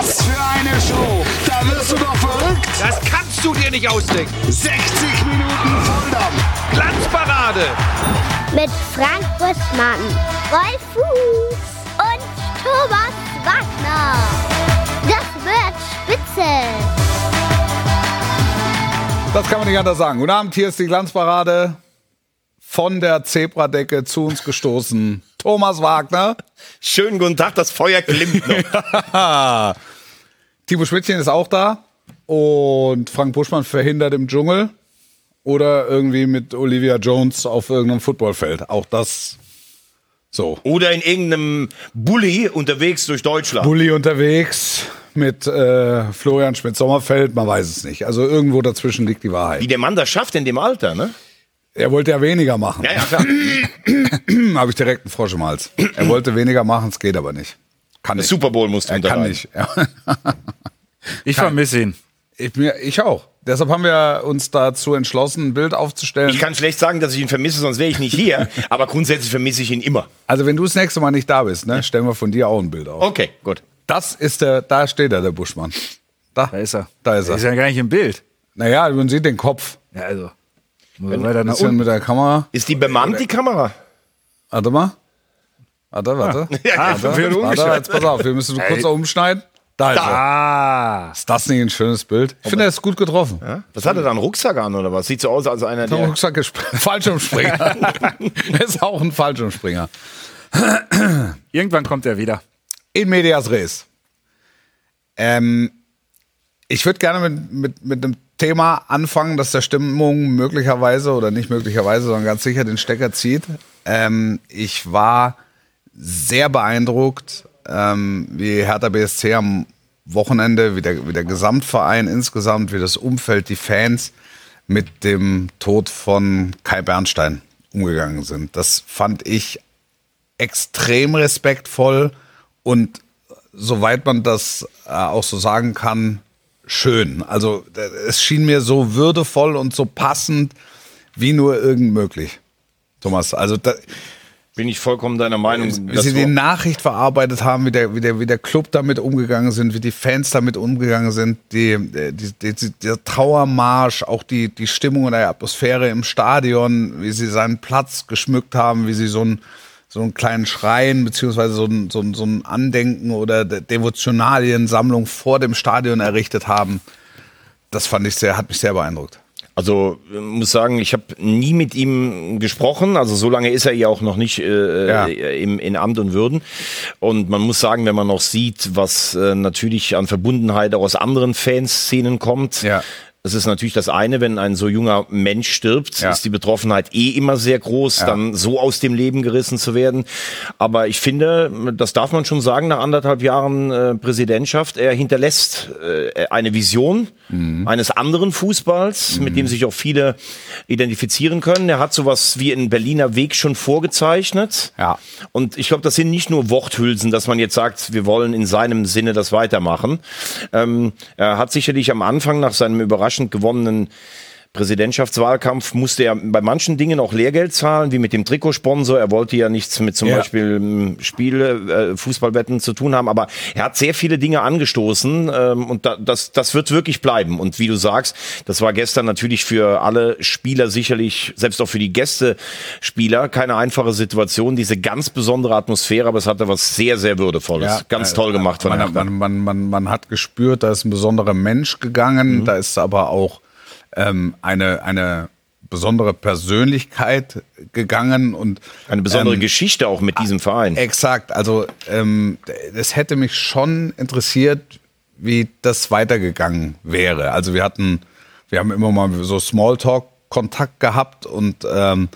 Was für eine Show! Da wirst du doch verrückt! Das kannst du dir nicht ausdenken. 60 Minuten Volldampf! Glanzparade. Mit Frank Buschmann, Wolf Fuß und Thomas Wagner. Das wird spitze. Das kann man nicht anders sagen. Guten Abend, hier ist die Glanzparade. Von der Zebradecke zu uns gestoßen. Thomas Wagner. Schönen guten Tag, das Feuer glimmt noch. Timo Schmidtchen ist auch da. Und Frank Buschmann verhindert im Dschungel. Oder irgendwie mit Olivia Jones auf irgendeinem Footballfeld. Auch das so. Oder in irgendeinem Bulli unterwegs durch Deutschland. Bulli unterwegs mit äh, Florian Schmidt-Sommerfeld, man weiß es nicht. Also irgendwo dazwischen liegt die Wahrheit. Wie der Mann das schafft in dem Alter, ne? Er wollte ja weniger machen. Ja, ja, klar. Habe ich direkt einen Frosch im Hals. Er wollte weniger machen, es geht aber nicht. Kann nicht. Super Bowl musste Er kann nicht. Ich vermisse ihn. Ich, mir, ich auch. Deshalb haben wir uns dazu entschlossen, ein Bild aufzustellen. Ich kann schlecht sagen, dass ich ihn vermisse, sonst wäre ich nicht hier. Aber grundsätzlich vermisse ich ihn immer. also wenn du das nächste Mal nicht da bist, ne, stellen wir von dir auch ein Bild auf. Okay, gut. Das ist der, da steht er, der Buschmann. Da, Da ist er. Da ist er. Ist ja gar nicht im Bild. Naja, man sieht den Kopf. Ja, also. Er weiter nach unten. mit der Kamera. Ist die bemannt, die Kamera? Warte mal. Warte, warte. Ja, warte, wird warte, umgeschnitten. jetzt pass auf, wir müssen so kurz umschneiden. Da ist er. Ah. Ist das nicht ein schönes Bild? Ich finde, er ist gut getroffen. Was hat er da, einen Rucksack an oder was? Sieht so aus, als einer, Der der... Rucksack ist Fallschirmspringer. er ist auch ein Fallschirmspringer. Irgendwann kommt er wieder. In medias res. Ähm, ich würde gerne mit, mit, mit einem Thema anfangen, das der Stimmung möglicherweise oder nicht möglicherweise, sondern ganz sicher den Stecker zieht. Ähm, ich war sehr beeindruckt, ähm, wie Hertha BSC am Wochenende, wie der, wie der Gesamtverein insgesamt, wie das Umfeld, die Fans mit dem Tod von Kai Bernstein umgegangen sind. Das fand ich extrem respektvoll und soweit man das äh, auch so sagen kann, schön. Also äh, es schien mir so würdevoll und so passend wie nur irgend möglich. Thomas, also da, Bin ich vollkommen deiner Meinung. wie das sie die Nachricht verarbeitet haben, wie der, wie, der, wie der Club damit umgegangen sind, wie die Fans damit umgegangen sind, die, äh, die, die, die, der Trauermarsch, auch die, die Stimmung und die Atmosphäre im Stadion, wie sie seinen Platz geschmückt haben, wie sie so einen, so einen kleinen Schrein beziehungsweise so ein, so ein, so ein Andenken oder De Devotionaliensammlung vor dem Stadion errichtet haben. Das fand ich sehr, hat mich sehr beeindruckt. Also muss sagen, ich habe nie mit ihm gesprochen. Also so lange ist er ja auch noch nicht äh, Ja. äh, im, in Amt und Würden. Und man muss sagen, wenn man noch sieht, was äh, natürlich an Verbundenheit auch aus anderen Fanszenen kommt. Ja. Das ist natürlich das eine, wenn ein so junger Mensch stirbt, Ja. ist die Betroffenheit eh immer sehr groß, dann so aus dem Leben gerissen zu werden. Aber ich finde, das darf man schon sagen, nach anderthalb Jahren äh, Präsidentschaft, er hinterlässt äh, eine Vision Mhm. eines anderen Fußballs, mit dem sich auch viele identifizieren können. Er hat sowas wie einen Berliner Weg schon vorgezeichnet. Ja. Und ich glaube, das sind nicht nur Worthülsen, dass man jetzt sagt, wir wollen in seinem Sinne das weitermachen. Ähm, er hat sicherlich am Anfang nach seinem überraschend gewonnenen Präsidentschaftswahlkampf musste er bei manchen Dingen auch Lehrgeld zahlen, wie mit dem Trikotsponsor. Er wollte ja nichts mit zum Ja. Beispiel ähm, Spiele, äh, Fußballwetten zu tun haben, aber er hat sehr viele Dinge angestoßen ähm, und da, das, das wird wirklich bleiben. Und wie du sagst, das war gestern natürlich für alle Spieler sicherlich, selbst auch für die Gästespieler, keine einfache Situation, diese ganz besondere Atmosphäre, aber es hatte was sehr, sehr Würdevolles. ganz äh, toll gemacht von man, man, man, man, man hat gespürt, da ist ein besonderer Mensch gegangen, Mhm. da ist aber auch ähm, eine, eine besondere Persönlichkeit gegangen und Eine besondere ähm, Geschichte auch mit diesem Verein. Exakt, also ähm, es hätte mich schon interessiert, wie das weitergegangen wäre. Also wir hatten, wir haben immer mal so Smalltalk-Kontakt gehabt und ähm,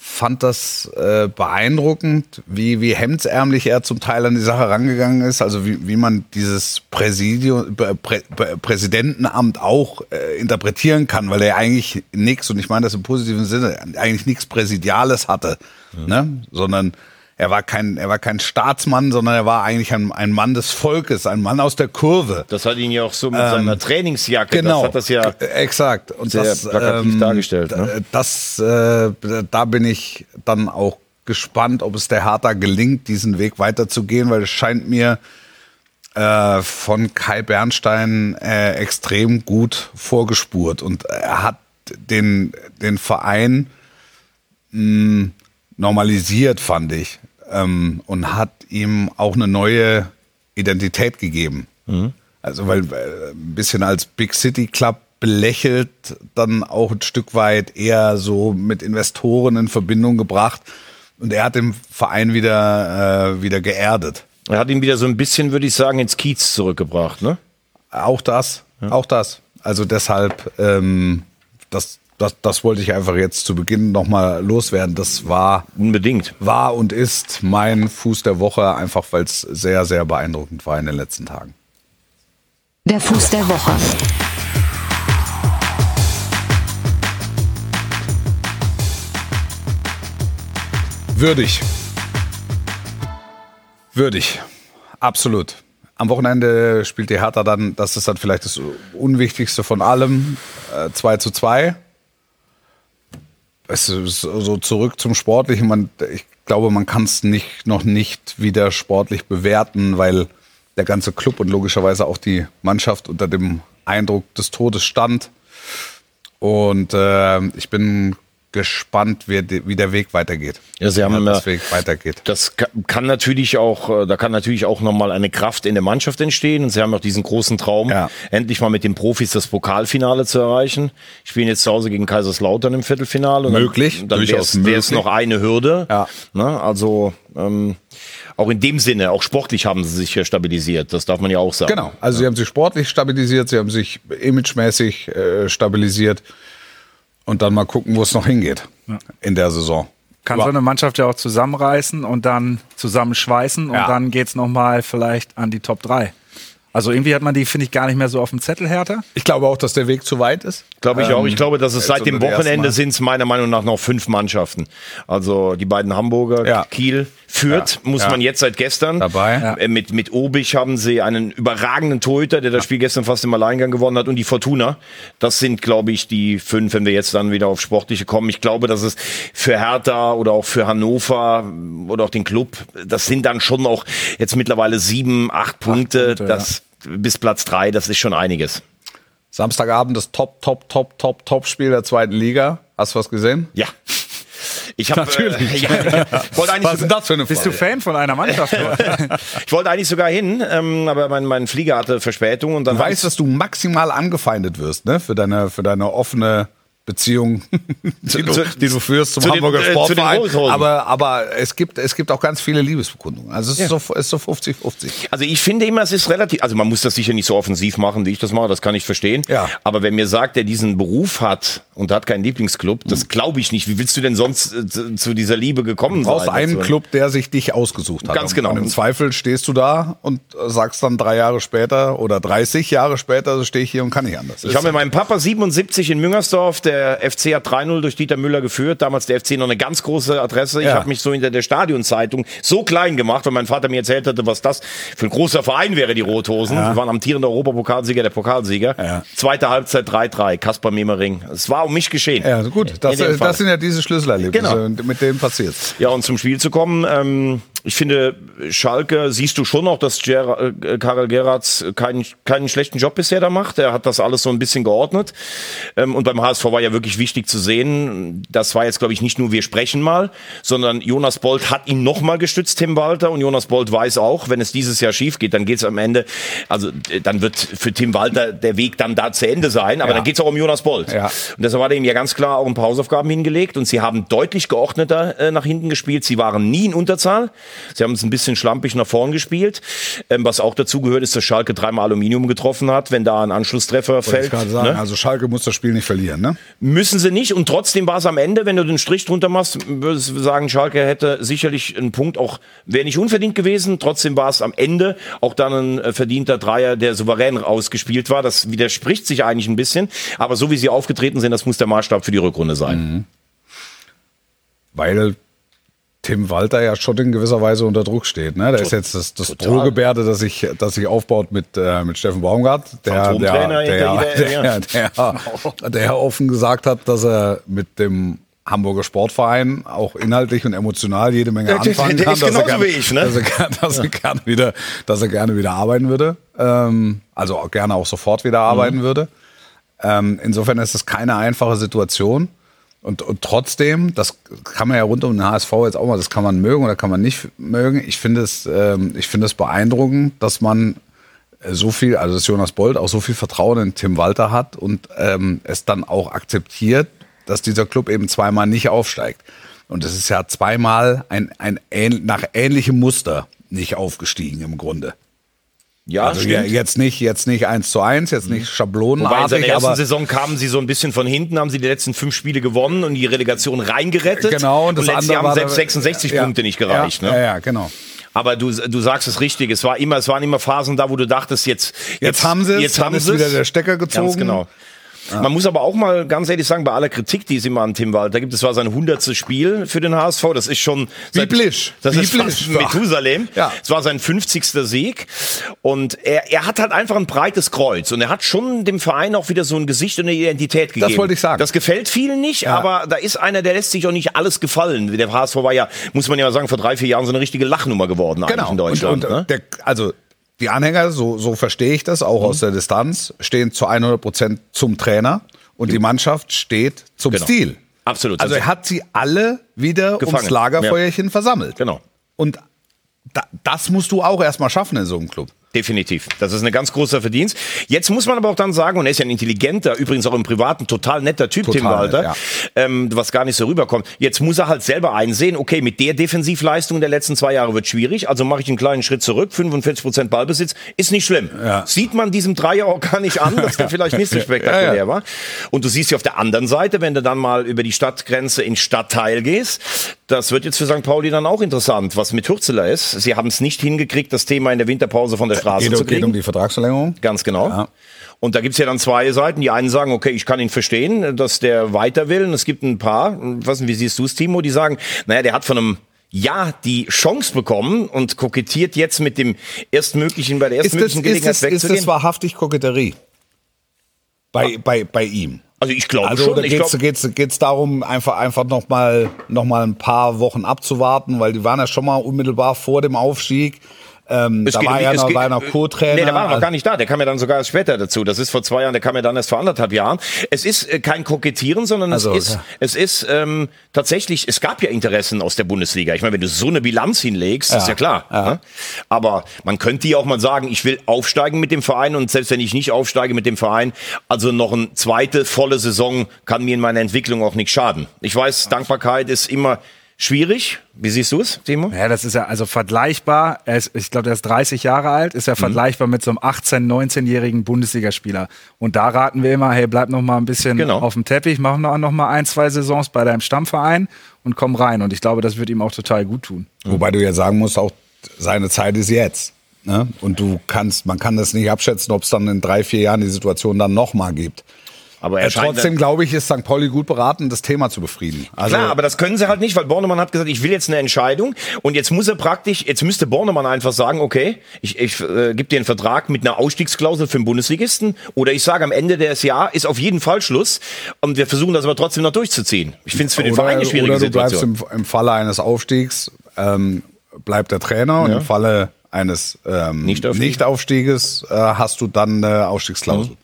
fand das äh, beeindruckend, wie, wie hemdsärmlich er zum Teil an die Sache rangegangen ist. Also wie, wie man dieses Präsidium, Prä, Prä, Präsidentenamt auch äh, interpretieren kann, weil er eigentlich nichts, und ich meine das im positiven Sinne, eigentlich nichts Präsidiales hatte, ne? sondern er war kein, er war kein Staatsmann, sondern er war eigentlich ein, ein Mann des Volkes, ein Mann aus der Kurve. Das hat ihn ja auch so mit seiner Trainingsjacke, Genau, das hat das ja exakt. Und sehr das, plakativ ähm, dargestellt, ne? Das, äh, da bin ich dann auch gespannt, ob es der Hertha gelingt, diesen Weg weiterzugehen, weil es scheint mir äh, von Kai Bernstein äh, extrem gut vorgespurt und er hat den, den Verein mh, normalisiert, fand ich, ähm, und hat ihm auch eine neue Identität gegeben. Also weil äh, ein bisschen als Big City Club belächelt, dann auch ein Stück weit eher so mit Investoren in Verbindung gebracht und er hat den Verein wieder, äh, wieder geerdet. Er hat ihn wieder so ein bisschen, würde ich sagen, ins Kiez zurückgebracht, ne? Auch das, auch das. Also deshalb, ähm, das, das, das wollte ich einfach jetzt zu Beginn nochmal loswerden. Das war, Unbedingt. war und ist mein Fuß der Woche, einfach weil es sehr, sehr beeindruckend war in den letzten Tagen. Der Fuß der Woche. Würdig. Würdig. Absolut. Am Wochenende spielt die Hertha dann, das ist dann vielleicht das Unwichtigste von allem, äh, 2 zu 2. Es ist so zurück zum Sportlichen. Man, ich glaube, man kann es nicht, noch nicht wieder sportlich bewerten, weil der ganze Club und logischerweise auch die Mannschaft unter dem Eindruck des Todes stand. Und äh, ich bin gespannt, wie, wie der Weg weitergeht. Ja, sie haben Wie immer- das Weg weitergeht. Das ka- kann natürlich auch, äh, da kann natürlich auch nochmal eine Kraft in der Mannschaft entstehen. Und sie haben auch diesen großen Traum, Ja. endlich mal mit den Profis das Pokalfinale zu erreichen. Ich spiele jetzt zu Hause gegen Kaiserslautern im Viertelfinale. Und Möglich, Dann, dann durchaus wäre es möglich. noch eine Hürde. Ja. Ne? Also ähm, auch in dem Sinne, auch sportlich haben sie sich ja stabilisiert. Das darf man ja auch sagen. Genau, also sie haben sich sportlich stabilisiert, sie haben sich imagemäßig äh, stabilisiert und dann mal gucken, wo es noch hingeht in der Saison. Kann so eine Mannschaft ja auch zusammenreißen und dann zusammenschweißen und Ja. dann geht's noch nochmal vielleicht an die Top 3. Also irgendwie hat man die, finde ich, gar nicht mehr so auf dem Zettel härter. Ich glaube auch, dass der Weg zu weit ist. Glaube ich auch. Ich glaube, dass es seit dem Wochenende sind es meiner Meinung nach noch fünf Mannschaften. Also die beiden Hamburger, Ja. Kiel, Fürth Ja. muss Ja. man jetzt seit gestern. Dabei. Ja. Äh, Mit, mit Obig haben sie einen überragenden Torhüter, der das Spiel gestern fast im Alleingang gewonnen hat und die Fortuna. Das sind, glaube ich, die fünf, wenn wir jetzt dann wieder auf Sportliche kommen. Ich glaube, dass es für Hertha oder auch für Hannover oder auch den Club, das sind dann schon auch jetzt mittlerweile sieben, acht Punkte. Punkte, das, Bis Platz drei, das ist schon einiges. Samstagabend das Top, Top, Top, Top, Top-Spiel der zweiten Liga. Hast du was gesehen? Ja. Ich habe Natürlich. Äh, ja, wollte eigentlich Was ist denn das für eine Bist du Frage? Fan von einer Mannschaft? Ich wollte eigentlich sogar hin, ähm, aber mein, mein Flieger hatte Verspätung und dann Du weißt, dass du maximal angefeindet wirst, ne? Für deine, für deine offene Beziehung, die, du, die du führst zum zu Hamburger äh, den Sportverein. Rothosen. aber aber es, gibt, es gibt auch ganz viele Liebesbekundungen. Also es ist so es ist so 50-50. Also ich finde immer, es ist relativ, also man muss das sicher nicht so offensiv machen, wie ich das mache, das kann ich verstehen. Ja. Aber wenn mir sagt, der diesen Beruf hat und hat keinen Lieblingsclub, das glaube ich nicht. Wie willst du denn sonst äh, zu, zu dieser Liebe gekommen Du brauchst sein? einen Also, Club, der sich dich ausgesucht hat. Ganz genau. Und im Zweifel stehst du da und sagst dann drei Jahre später oder 30 Jahre später, so stehe ich hier und kann nicht anders. Ich habe mit meinem Papa 77 in Müngersdorf, der FC hat 3-0 durch Dieter Müller geführt, damals der FC noch eine ganz große Adresse. Ich Ja. habe mich so hinter der Stadionzeitung so klein gemacht, weil mein Vater mir erzählt hatte, was das für ein großer Verein wäre, die Rothosen. Die waren amtierender Europapokalsieger, der Pokalsieger. Ja. Zweite Halbzeit 3-3, Kaspar Memering. Es war um mich geschehen. ja, gut. Das, das sind ja diese Schlüsselerlebnisse, Genau. mit denen passiert's. Ja, und zum Spiel zu kommen, ähm, ich finde, Schalke, siehst du schon noch, dass Ger äh, Karel Geratz keinen, keinen schlechten Job bisher da macht. Er hat das alles so ein bisschen geordnet. Ähm, und beim HSV war ja wirklich wichtig zu sehen, das war jetzt, glaube ich, nicht nur wir sprechen mal, sondern Jonas Bolt hat ihn nochmal gestützt, Tim Walter. Und Jonas Bolt weiß auch, wenn es dieses Jahr schief geht, dann geht es am Ende, also äh, dann wird für Tim Walter der Weg dann da zu Ende sein. Aber Ja. dann geht es auch um Jonas Bolt. Ja. Und deshalb er ihm ja ganz klar auch ein paar Hausaufgaben hingelegt und sie haben deutlich geordneter äh, nach hinten gespielt. Sie waren nie in Unterzahl. Sie haben es ein bisschen schlampig nach vorn gespielt. Ähm, was auch dazu gehört, ist, dass Schalke dreimal Aluminium getroffen hat. Wenn da ein Anschlusstreffer Wollte ich fällt, gerade sagen, ne? also Schalke muss das Spiel nicht verlieren, ne? müssen sie nicht. Und trotzdem war es am Ende, wenn du den Strich drunter machst, würdest du sagen, Schalke hätte sicherlich einen Punkt auch, wäre nicht unverdient gewesen. Trotzdem war es am Ende auch dann ein äh, verdienter Dreier, der souverän ausgespielt war. Das widerspricht sich eigentlich ein bisschen. Aber so wie sie aufgetreten sind, das muss der Maßstab für die Rückrunde sein. Weil Tim Walter ja schon in gewisser Weise unter Druck steht. Ne? Da ist jetzt das, das. Drohgebärde, das sich, das sich aufbaut mit, äh, mit Steffen Baumgart, der, der, der, der, der, der offen gesagt hat, dass er mit dem Hamburger Sportverein auch inhaltlich und emotional jede Menge Ja, der- anfangen der kann. ist dass er genauso gerne- wie ich, ne? Dass er, gerne- dass, er gerne wieder, dass er gerne wieder arbeiten würde. Ähm, also auch gerne auch sofort wieder arbeiten würde. Ähm, insofern ist es keine einfache Situation. Und, und trotzdem, das kann man ja rund um den HSV jetzt auch mal, das kann man mögen oder kann man nicht mögen. Ich finde es, ähm, ich finde es beeindruckend, dass man äh, so viel, also dass Jonas Bold auch so viel Vertrauen in Tim Walter hat und ähm, es dann auch akzeptiert, dass dieser Club eben zweimal nicht aufsteigt. Und es ist ja zweimal ein, ein ähn, nach ähnlichem Muster nicht aufgestiegen im Grunde. Ja, Also ja, jetzt nicht, jetzt nicht eins zu eins, jetzt nicht Wobei in seiner ersten Saison kamen sie so ein bisschen von hinten, haben sie die letzten fünf Spiele gewonnen und die Relegation reingerettet. genau. Und das letztes andere Jahr haben selbst der- 66 ja, Punkte nicht gereicht. Ja, ne? ja, ja, genau. Aber du, du sagst es richtig. Es war immer, es waren immer Phasen da, wo du dachtest, jetzt, Jetzt haben sie es, jetzt haben es. wieder der Stecker gezogen. Ganz genau. Man muss aber auch mal ganz ehrlich sagen, bei aller Kritik, die es immer an Tim Walter gibt, das war sein hundertstes Spiel für den HSV. Das ist schon Biblisch. Das ist Biblisch. fast Methusalem. Ja. Es war sein 50. Sieg. Und er, er hat halt einfach ein breites Kreuz. Und er hat schon dem Verein auch wieder so ein Gesicht und eine Identität gegeben. wollte ich sagen. Das gefällt vielen nicht, aber da ist einer, der lässt sich auch nicht alles gefallen. Der HSV war ja, muss man ja sagen, vor drei, vier Jahren so eine richtige Lachnummer geworden eigentlich Genau. in Deutschland. und, und ne? der, also die Anhänger, so, so verstehe ich das, auch aus der Distanz, stehen zu 100 Prozent zum Trainer und die Mannschaft steht zum Genau. Stil. Absolut. Also er hat sie alle wieder Gefangen. ums Lagerfeuerchen versammelt. Genau. Und da, das musst du auch erstmal schaffen in so einem Club. Definitiv. Das ist ein ganz großer Verdienst. Jetzt muss man aber auch dann sagen, und er ist ja ein intelligenter, übrigens auch im Privaten total netter Typ, Total Tim Walter, nett, ähm, was gar nicht so rüberkommt. Jetzt muss er halt selber einsehen, okay, mit der Defensivleistung der letzten zwei Jahre wird schwierig, also mache ich einen kleinen Schritt zurück, 45 Prozent Ballbesitz, ist nicht schlimm. Ja. Sieht man diesem Dreier auch gar nicht an, dass der vielleicht nicht so spektakulär Ja, ja. war. Und du siehst ja auf der anderen Seite, wenn du dann mal über die Stadtgrenze in Stadtteil gehst, das wird jetzt für St. Pauli dann auch interessant, was mit Hürzeler ist. Sie haben es nicht hingekriegt, das Thema in der Winterpause von der Straße Geht, zu geht kriegen. um die Vertragsverlängerung. Ganz genau. Ja. Und da gibt's ja dann zwei Seiten. Die einen sagen, okay, ich kann ihn verstehen, dass der weiter will. Und es gibt ein paar, was, wie siehst du es, Timo, die sagen, naja, der hat von einem ja die Chance bekommen und kokettiert jetzt mit dem erstmöglichen, bei der Ist das, erstmöglichen ist, Gelegenheit das, ist wegzugehen. das wahrhaftig Koketterie? Bei, bei, bei ihm. Also ich glaube Also schon. da geht es geht's, geht's darum, einfach, einfach noch, mal, noch mal ein paar Wochen abzuwarten, weil die waren ja schon mal unmittelbar vor dem Aufstieg. Ähm, es da war ja noch, war ja noch Co-Trainer. Nee, der war noch gar nicht da. Der kam ja dann sogar erst später dazu. Das ist vor zwei Jahren, der kam ja dann erst vor anderthalb Jahren. Es ist äh, kein Kokettieren, sondern Also, es ist, ja. es ist ähm, tatsächlich, es gab ja Interessen aus der Bundesliga. Ich meine, wenn du so eine Bilanz hinlegst, ist ja klar. Ne? Aber man könnte ja auch mal sagen, ich will aufsteigen mit dem Verein und selbst wenn ich nicht aufsteige mit dem Verein, also noch eine zweite volle Saison kann mir in meiner Entwicklung auch nicht schaden. Ich weiß, Dankbarkeit ist immer schwierig. Wie siehst du es, Timo? Ja, das ist ja also vergleichbar. Er ist, ich glaube, der ist 30 Jahre alt, ist ja Mhm. vergleichbar mit so einem 18-, 19-jährigen Bundesligaspieler. Und da raten wir immer, hey, bleib noch mal ein bisschen Genau. auf dem Teppich, mach noch, noch mal ein, zwei Saisons bei deinem Stammverein und komm rein. Und ich glaube, das wird ihm auch total gut tun. Wobei du ja sagen musst, auch seine Zeit ist jetzt. Ne? Und du kannst, man kann das nicht abschätzen, ob es dann in drei, vier Jahren die Situation dann nochmal gibt. Aber Äh, er trotzdem glaube ich, ist St. Pauli gut beraten, das Thema zu befrieden. Also, Klar, aber das können sie halt nicht, weil Bornemann hat gesagt, ich will jetzt eine Entscheidung und jetzt muss er praktisch, jetzt müsste Bornemann einfach sagen, okay, ich, ich äh, gebe dir einen Vertrag mit einer Ausstiegsklausel für den Bundesligisten oder ich sage am Ende des Jahres ist auf jeden Fall Schluss und wir versuchen das aber trotzdem noch durchzuziehen. Ich finde es für den oder, Verein eine schwierige oder du Situation. bleibst im, im Falle eines Aufstiegs, ähm, bleibt der Trainer und im Falle eines ähm, Nichtaufstieg. Nichtaufstieges äh, hast du dann eine Ausstiegsklausel.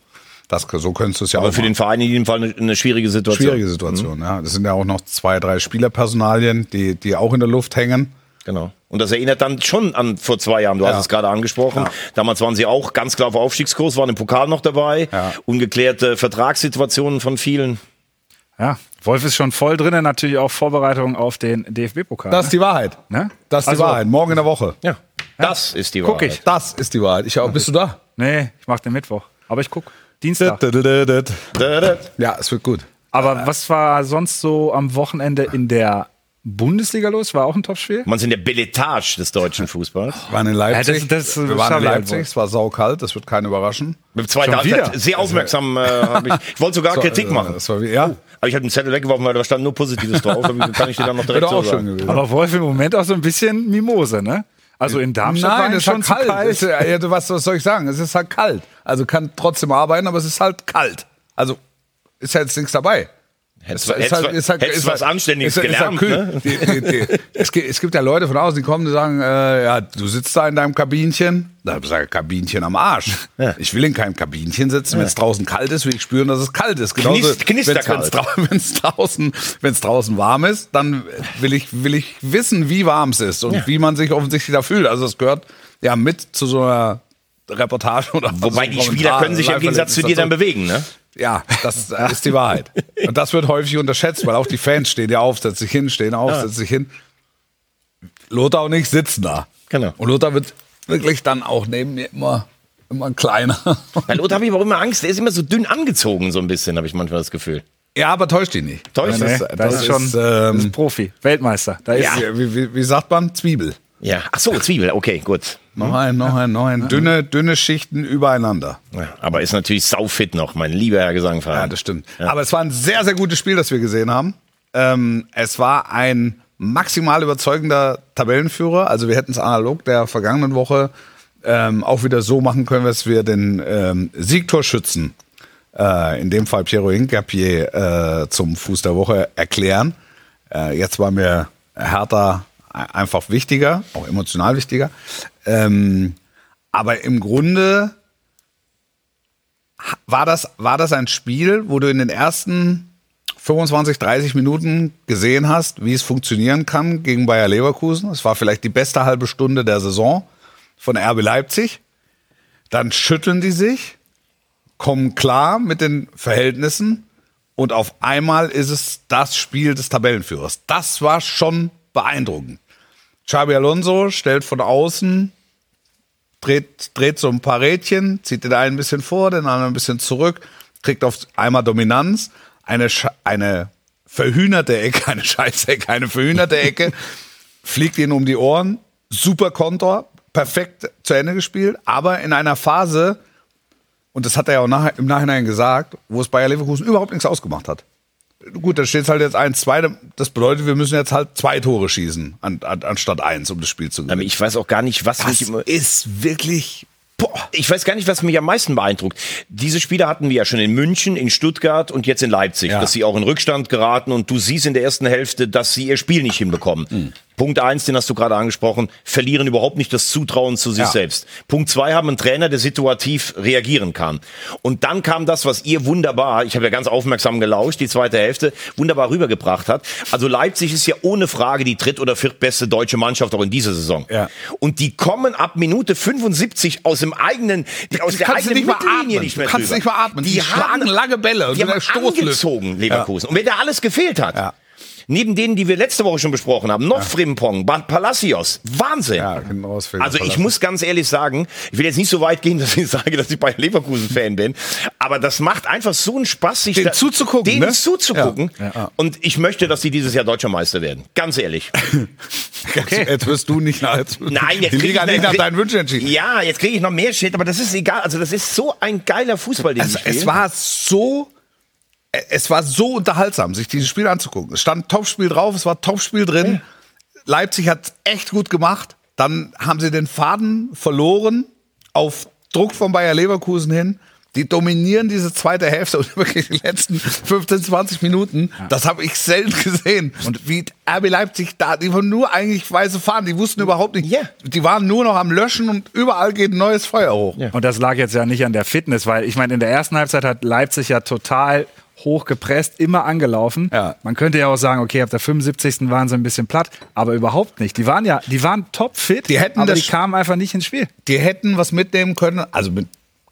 Das, so könntest du es ja aber auch für den. Verein in jedem Fall eine, schwierige Situation. Schwierige Situation, ja. Das sind ja auch noch zwei, drei Spielerpersonalien, die, die auch in der Luft hängen. Genau. Und das erinnert dann schon an vor zwei Jahren. Du hast Ja. es gerade angesprochen. Ja. Damals waren sie auch ganz klar auf Aufstiegskurs, waren im Pokal noch dabei. Ja. Ungeklärte Vertragssituationen von vielen. Ja, Wolf ist schon voll drin, natürlich auch Vorbereitung auf den DFB-Pokal. Das ist die Wahrheit. Ne? Das ist die Also- Wahrheit. Morgen in der Woche. Ja. Das ist die Guck Wahrheit. ich. Das ist die Wahrheit. Ich auch. Bist du da? Nee, ich mach den Mittwoch. Aber ich guck. Dienstag. Ja, es wird gut. Aber was war sonst so am Wochenende in der Bundesliga los? War auch ein Topspiel? Man ist in der Beletage des deutschen Fußballs. Wir waren in Leipzig. Ja, das- das wir waren in Leipzig. Es war saukalt. Das wird keinen überraschen. Mit zweiter? Halbzeit sehr aufmerksam. Äh, ich, ich wollte sogar Kritik So, machen. Das war, wie- ja. Aber ich habe einen Zettel weggeworfen, weil da stand nur Positives drauf. Kann ich dir dann noch direkt so auch schön sagen? gewesen. Aber Wolf im Moment auch so ein bisschen Mimose, ne? Also in Darmstadt war Nein, ihm es schon halt zu kalt. kalt. Ist, ja, was, was soll ich sagen? Es ist halt kalt. Also kann trotzdem arbeiten, aber es ist halt kalt. Also ist ja jetzt nichts dabei. Hättest du was Anständiges gelernt, kühl. ne? Die, die, die, es, gibt, es gibt ja Leute von außen, die kommen und sagen, äh, ja, du sitzt da in deinem Kabinchen. Da sage ich, Kabinchen am Arsch. Ich will in keinem Kabinchen sitzen. Wenn es draußen kalt ist, will ich spüren, dass es kalt ist. Genauso, Knist- knisterkalt. wenn's- wenn's draußen, wenn's draußen warm ist, dann will ich, will ich wissen, wie warm es ist und wie man sich offensichtlich da fühlt. Also es gehört ja mit zu so einer Reportage oder Wobei so die Spieler können sich ja im Gegensatz zu dir dann bewegen, ne? Ja, das ist, äh, die Wahrheit. Und das wird häufig unterschätzt, weil auch die Fans stehen ja auf, setzen sich hin, stehen auf, setzen sich hin. Lothar und ich sitzen da. Genau. Und Lothar wird wirklich dann auch neben mir immer, immer kleiner. Bei Lothar habe ich aber auch immer Angst, der ist immer so dünn angezogen, so ein bisschen, habe ich manchmal das Gefühl. Ja, aber täuscht ihn nicht. Täuscht das, ihn? ist, Nee, das, das ist schon das ist ähm, Profi, Weltmeister. Da ist Ja. wie, wie, wie sagt man? Zwiebel. Ja, ach so, Zwiebel, okay, gut. Noch ein, noch ein, noch ein. Dünne, dünne Schichten übereinander. Ja, aber ist natürlich saufit noch, mein lieber Herr Gesangverein. Ja, das stimmt. Aber es war ein sehr, sehr gutes Spiel, das wir gesehen haben. Ähm, es war ein maximal überzeugender Tabellenführer. Also wir hätten es analog der vergangenen Woche ähm, auch wieder so machen können, dass wir den ähm, Siegtorschützen, äh, in dem Fall Piero Hincapier, äh, zum Fuß der Woche erklären. Äh, jetzt war mir Hertha einfach wichtiger, auch emotional wichtiger. Ähm, aber im Grunde war das, war das ein Spiel, wo du in den ersten 25, 30 Minuten gesehen hast, wie es funktionieren kann gegen Bayer Leverkusen? Es war vielleicht die beste halbe Stunde der Saison von RB Leipzig. Dann schütteln die sich, kommen klar mit den Verhältnissen und auf einmal ist es das Spiel des Tabellenführers. Das war schon beeindruckend. Xabi Alonso stellt von außen dreht, dreht so ein paar Rädchen, zieht den einen ein bisschen vor, den anderen ein bisschen zurück, kriegt auf einmal Dominanz, eine, eine verhühnerte Ecke, eine Scheißecke, eine verhühnerte Ecke, fliegt ihn um die Ohren, super Kontor, perfekt zu Ende gespielt, aber in einer Phase, und das hat er ja auch nach, im Nachhinein gesagt, wo es Bayer Leverkusen überhaupt nichts ausgemacht hat. Gut, da steht es halt jetzt 1-2. Das bedeutet, wir müssen jetzt halt zwei Tore schießen, an, an, anstatt eins, um das Spiel zu Aber gewinnen. ich weiß auch gar nicht, was Das mich immer. ist wirklich. Boah. Ich weiß gar nicht, was mich am meisten beeindruckt. Diese Spiele hatten wir ja schon in München, in Stuttgart und jetzt in Leipzig, Ja. dass sie auch in Rückstand geraten und du siehst in der ersten Hälfte, dass sie ihr Spiel nicht hinbekommen. Mhm. Punkt eins, den hast du gerade angesprochen, verlieren überhaupt nicht das Zutrauen zu sich Ja. selbst. Punkt zwei, haben einen Trainer, der situativ reagieren kann. Und dann kam das, was ihr wunderbar, ich habe ja ganz aufmerksam gelauscht, die zweite Hälfte, wunderbar rübergebracht hat. Also Leipzig ist ja ohne Frage die dritt- oder viertbeste deutsche Mannschaft auch in dieser Saison. Ja. Und die kommen ab Minute 75 aus dem eigenen, aus der eigenen nicht Mittellinie nicht mehr Du kannst drüber. nicht mal atmen. Die haben lange Bälle Die haben der Stoßlüfte. angezogen, Leverkusen. Und wenn da alles gefehlt hat, Ja. Neben denen, die wir letzte Woche schon besprochen haben, noch Frimpong, Ba- Palacios, Wahnsinn. Ja, fehlt Also ich muss ganz ehrlich sagen, ich will jetzt nicht so weit gehen, dass ich sage, dass ich bei Leverkusen-Fan bin, aber das macht einfach so einen Spaß, sich Denen da, zuzugucken, denen ne? zuzugucken. Ja, ja. Und ich möchte, dass sie dieses Jahr deutscher Meister werden. Ganz ehrlich. Jetzt, jetzt wirst du nicht. Jetzt, Nein, jetzt die krieg Liga ich nicht nach deinen Wünschen entschieden. Ja, jetzt kriege ich noch mehr Shit, aber das ist egal. Also das ist so ein geiler Fußball, den Es, sie spielen. es war so. Es war so unterhaltsam, sich dieses Spiel anzugucken. Es stand Topspiel drauf, es war Topspiel drin. Leipzig hat echt gut gemacht. Dann haben sie den Faden verloren auf Druck von Bayer Leverkusen hin. Die dominieren diese zweite Hälfte und wirklich die letzten 15, 20 Minuten. Das habe ich selten gesehen. Und wie RB Leipzig da, die waren nur eigentlich weiße Fahnen, die wussten überhaupt nicht. Ja. Die waren nur noch am Löschen und überall geht ein neues Feuer hoch. Und das lag jetzt ja nicht an der Fitness, weil ich meine, in der ersten Halbzeit hat Leipzig ja total hoch gepresst, immer angelaufen. Ja. Man könnte ja auch sagen, okay, ab der 75. waren sie ein bisschen platt, aber überhaupt nicht. Die waren ja, die waren topfit, Die hätten aber das- die kamen einfach nicht ins Spiel. die hätten was mitnehmen können. Also mit,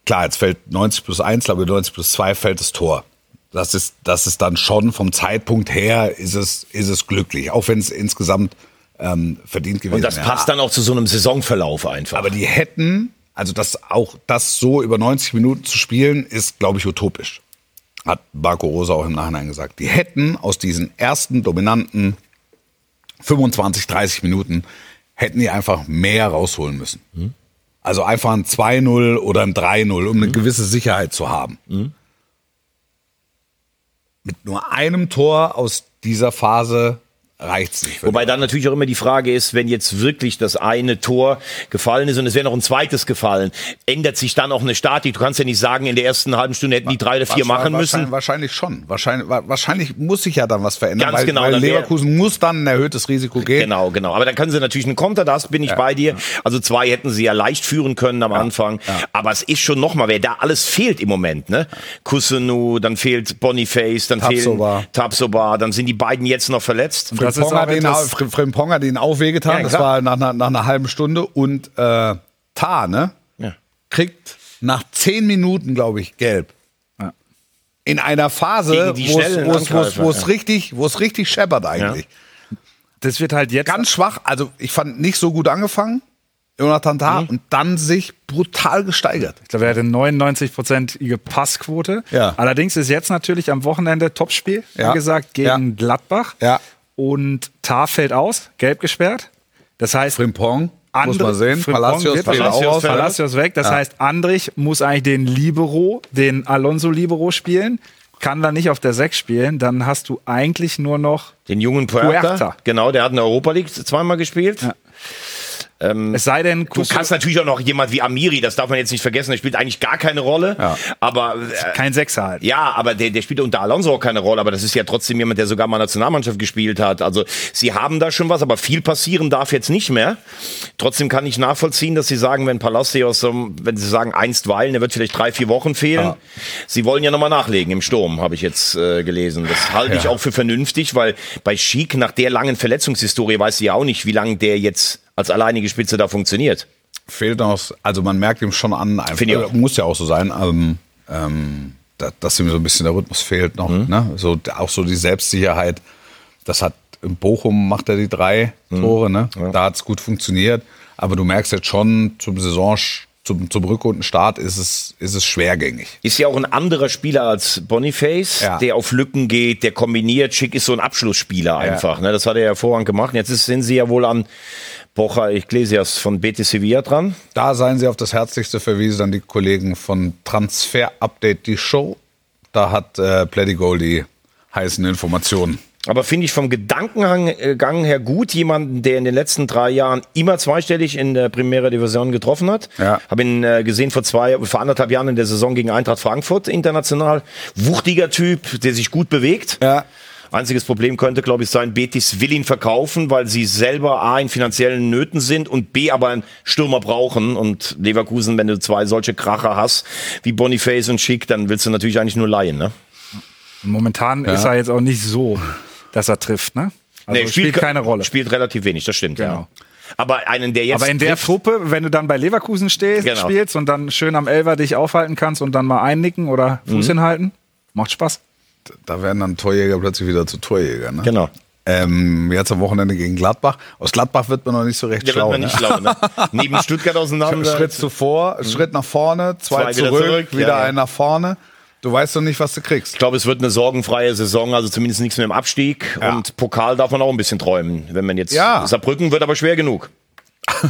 klar, jetzt fällt 90 plus 1, glaube ich, 90 plus 2 fällt das Tor. Das ist, das ist dann schon vom Zeitpunkt her ist es, ist es glücklich, auch wenn es insgesamt ähm, verdient gewesen und das wäre. passt dann auch zu so einem Saisonverlauf einfach. Aber die hätten, also das auch das so über 90 Minuten zu spielen, ist, glaube ich, utopisch. Hat Marco Rosa auch im Nachhinein gesagt. Die hätten aus diesen ersten dominanten 25, 30 Minuten, hätten die einfach mehr rausholen müssen. Also einfach ein 2-0 oder ein 3-0, um eine gewisse Sicherheit zu haben. Mit nur einem Tor aus dieser Phase reicht's nicht. Wobei dann natürlich auch immer die Frage ist, wenn jetzt wirklich das eine Tor gefallen ist und es wäre noch ein zweites gefallen, ändert sich dann auch eine Statik? Du kannst ja nicht sagen, in der ersten halben Stunde hätten die drei oder vier machen müssen. Wahrscheinlich, wahrscheinlich schon. Wahrscheinlich, wa- wahrscheinlich muss sich ja dann was verändern, Ganz weil, genau, weil Leverkusen muss dann ein erhöhtes Risiko gehen. Genau, genau. Aber dann können sie natürlich einen Konter, das bin ich bei dir. Also zwei hätten sie ja leicht führen können am Anfang. Aber es ist schon nochmal, wer da alles fehlt im Moment, ne? Kusunu, dann fehlt Boniface, dann Tabsoba. fehlen Tabsoba, dann sind die beiden jetzt noch verletzt. Das Frimpong hat, etwas- auch- Fr- Frimpong hat ihn auch wehgetan. Ja, das war nach, einer- nach einer halben Stunde. Und äh, Tar, ne? Ja. Kriegt nach zehn Minuten, glaube ich, gelb. Ja. In einer Phase, wo es- richtig, richtig scheppert eigentlich. Das wird halt jetzt. Ganz schwach. Also ich fand nicht so gut angefangen, Jonathan Tah, und dann sich brutal gesteigert. Ich glaube, er hatte 99-prozentige Passquote. Ja. Allerdings ist jetzt natürlich am Wochenende Topspiel, Ja. wie gesagt, gegen Ja. Gladbach. Ja. Und Tar fällt aus, gelb gesperrt. Das heißt, Frimpong, muss man sehen. Frimpong Palacios wird fällt auch Palacios aus. fällt Palacios weg. Das heißt, Andrich muss eigentlich den Libero, den Alonso Libero spielen, kann da nicht auf der 6 spielen. Dann hast du eigentlich nur noch, Den jungen Puerta. Puerta. Genau, der hat in der Europa League zweimal gespielt. Es sei denn, Du kannst natürlich auch noch jemand wie Amiri, das darf man jetzt nicht vergessen, der spielt eigentlich gar keine Rolle. Aber äh, kein Sechser halt. Ja, aber der, der spielt unter Alonso auch keine Rolle, aber das ist ja trotzdem jemand, der sogar mal Nationalmannschaft gespielt hat. Also sie haben da schon was, aber viel passieren darf jetzt nicht mehr. Trotzdem kann ich nachvollziehen, dass sie sagen, wenn Palacios, ähm, wenn sie sagen einstweilen, der wird vielleicht drei, vier Wochen fehlen. Sie wollen ja nochmal nachlegen im Sturm, habe ich jetzt äh, gelesen. Das halte ich auch für vernünftig, weil bei Schick nach der langen Verletzungshistorie weiß sie ja auch nicht, wie lange der jetzt als alleinige Spitze da funktioniert. fehlt noch, also man merkt ihm schon an, einfach, äh, muss ja auch so sein, ähm, ähm, da, dass ihm so ein bisschen der Rhythmus fehlt noch. Mhm. Ne? So, auch so die Selbstsicherheit. Das hat in Bochum macht er die drei Mhm. Tore, ne? Da hat es gut funktioniert. Aber du merkst jetzt schon zum Saison, zum, zum Rückrundenstart ist es, ist es schwergängig. Ist ja auch ein anderer Spieler als Boniface, Ja. der auf Lücken geht, der kombiniert. Schick ist so ein Abschlussspieler einfach. Ne? Das hat er hervorragend gemacht. Jetzt sind sie ja wohl an Bocha Iglesias von Betis Sevilla dran. Da seien sie auf das Herzlichste verwiesen an die Kollegen von Transfer Update, die Show. Da hat äh, Pledigo die heißen Informationen. Aber finde ich vom Gedankengang her gut, jemanden, der in den letzten drei Jahren immer zweistellig in der Primera Division getroffen hat. Ja. Habe ihn äh, gesehen vor zwei, vor anderthalb Jahren in der Saison gegen Eintracht Frankfurt international. Wuchtiger Typ, der sich gut bewegt. Ja. Einziges Problem könnte, glaube ich, sein, Betis will ihn verkaufen, weil sie selber A in finanziellen Nöten sind und B aber einen Stürmer brauchen. Und Leverkusen, wenn du zwei solche Kracher hast, wie Boniface und Schick, dann willst du natürlich eigentlich nur leihen, ne? Momentan ist er jetzt auch nicht so, dass er trifft, ne? Also Nee, spielt, keine Rolle. Spielt relativ wenig, das stimmt, Genau. ja. Aber einen, der jetzt. Aber in der Truppe, wenn du dann bei Leverkusen stehst, Genau. spielst und dann schön am Elfer dich aufhalten kannst und dann mal einnicken oder Fuß Mhm. hinhalten, macht Spaß. Da werden dann Torjäger plötzlich wieder zu Torjäger. Ne? Genau. Ähm, jetzt am Wochenende gegen Gladbach. Aus Gladbach wird man noch nicht so recht Der schlau. wird man nicht ne? schlau, ne? Neben Stuttgart auseinander. Schritt zuvor, Schritt nach vorne, zwei, Zwei wieder zurück, zurück, wieder ja, ja. ein nach vorne. Du weißt noch nicht, was du kriegst. Ich glaube, es wird eine sorgenfreie Saison, also zumindest nichts mehr im Abstieg. Ja. Und Pokal darf man auch ein bisschen träumen. Wenn man jetzt. Ja. Saarbrücken wird aber schwer genug.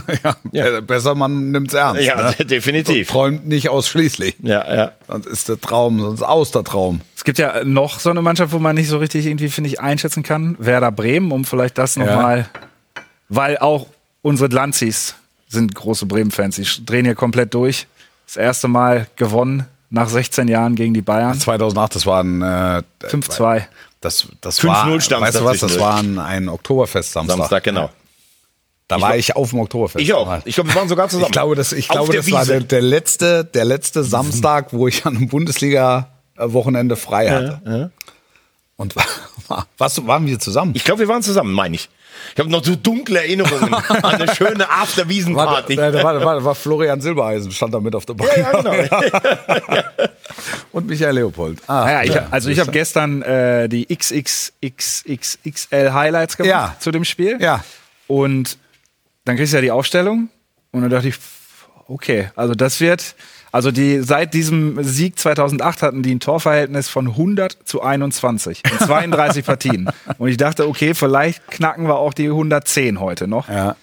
ja, be- Besser, man nimmt's ernst. Ja, ne? definitiv. Träumt nicht ausschließlich. Ja, ja. Sonst ist der Traum, sonst aus der Traum. Es gibt ja noch so eine Mannschaft, wo man nicht so richtig irgendwie, finde ich, einschätzen kann. Werder Bremen, um vielleicht das Ja. nochmal, weil auch unsere Lanzis sind große Bremen-Fans. Die drehen hier komplett durch. Das erste Mal gewonnen nach 16 Jahren gegen die Bayern. 2008, das war ein äh, 5-2. das, das 5-0 war, weißt du was, das war ein, ein Oktoberfest-Samstag. Samstag, genau. Da war ich auf dem Oktoberfest. Ich auch. Ich glaube, wir waren sogar zusammen. Ich glaube, das, ich Auf glaube, der das war der, der letzte, der letzte Samstag, wo ich an einem Bundesliga-Wochenende frei hatte. Und war, war, was, waren wir zusammen? Ich glaube, wir waren zusammen, meine ich. Ich habe noch so dunkle Erinnerungen an eine schöne war, After-Wiesen-Party. war, da, war, da war Florian Silbereisen, stand da mit auf der Bank. Ja, genau. Und Michael Leopold. Ah, Naja, ich, also ich habe gestern äh, die XXXXL Highlights gemacht Ja. zu dem Spiel. Ja. Und dann kriegst du ja die Aufstellung und dann dachte ich, okay, also das wird, also die seit diesem Sieg 2008 hatten die ein Torverhältnis von 100 zu 21 in 32 Partien. Und ich dachte, okay, vielleicht knacken wir auch die 110 heute noch. Ja.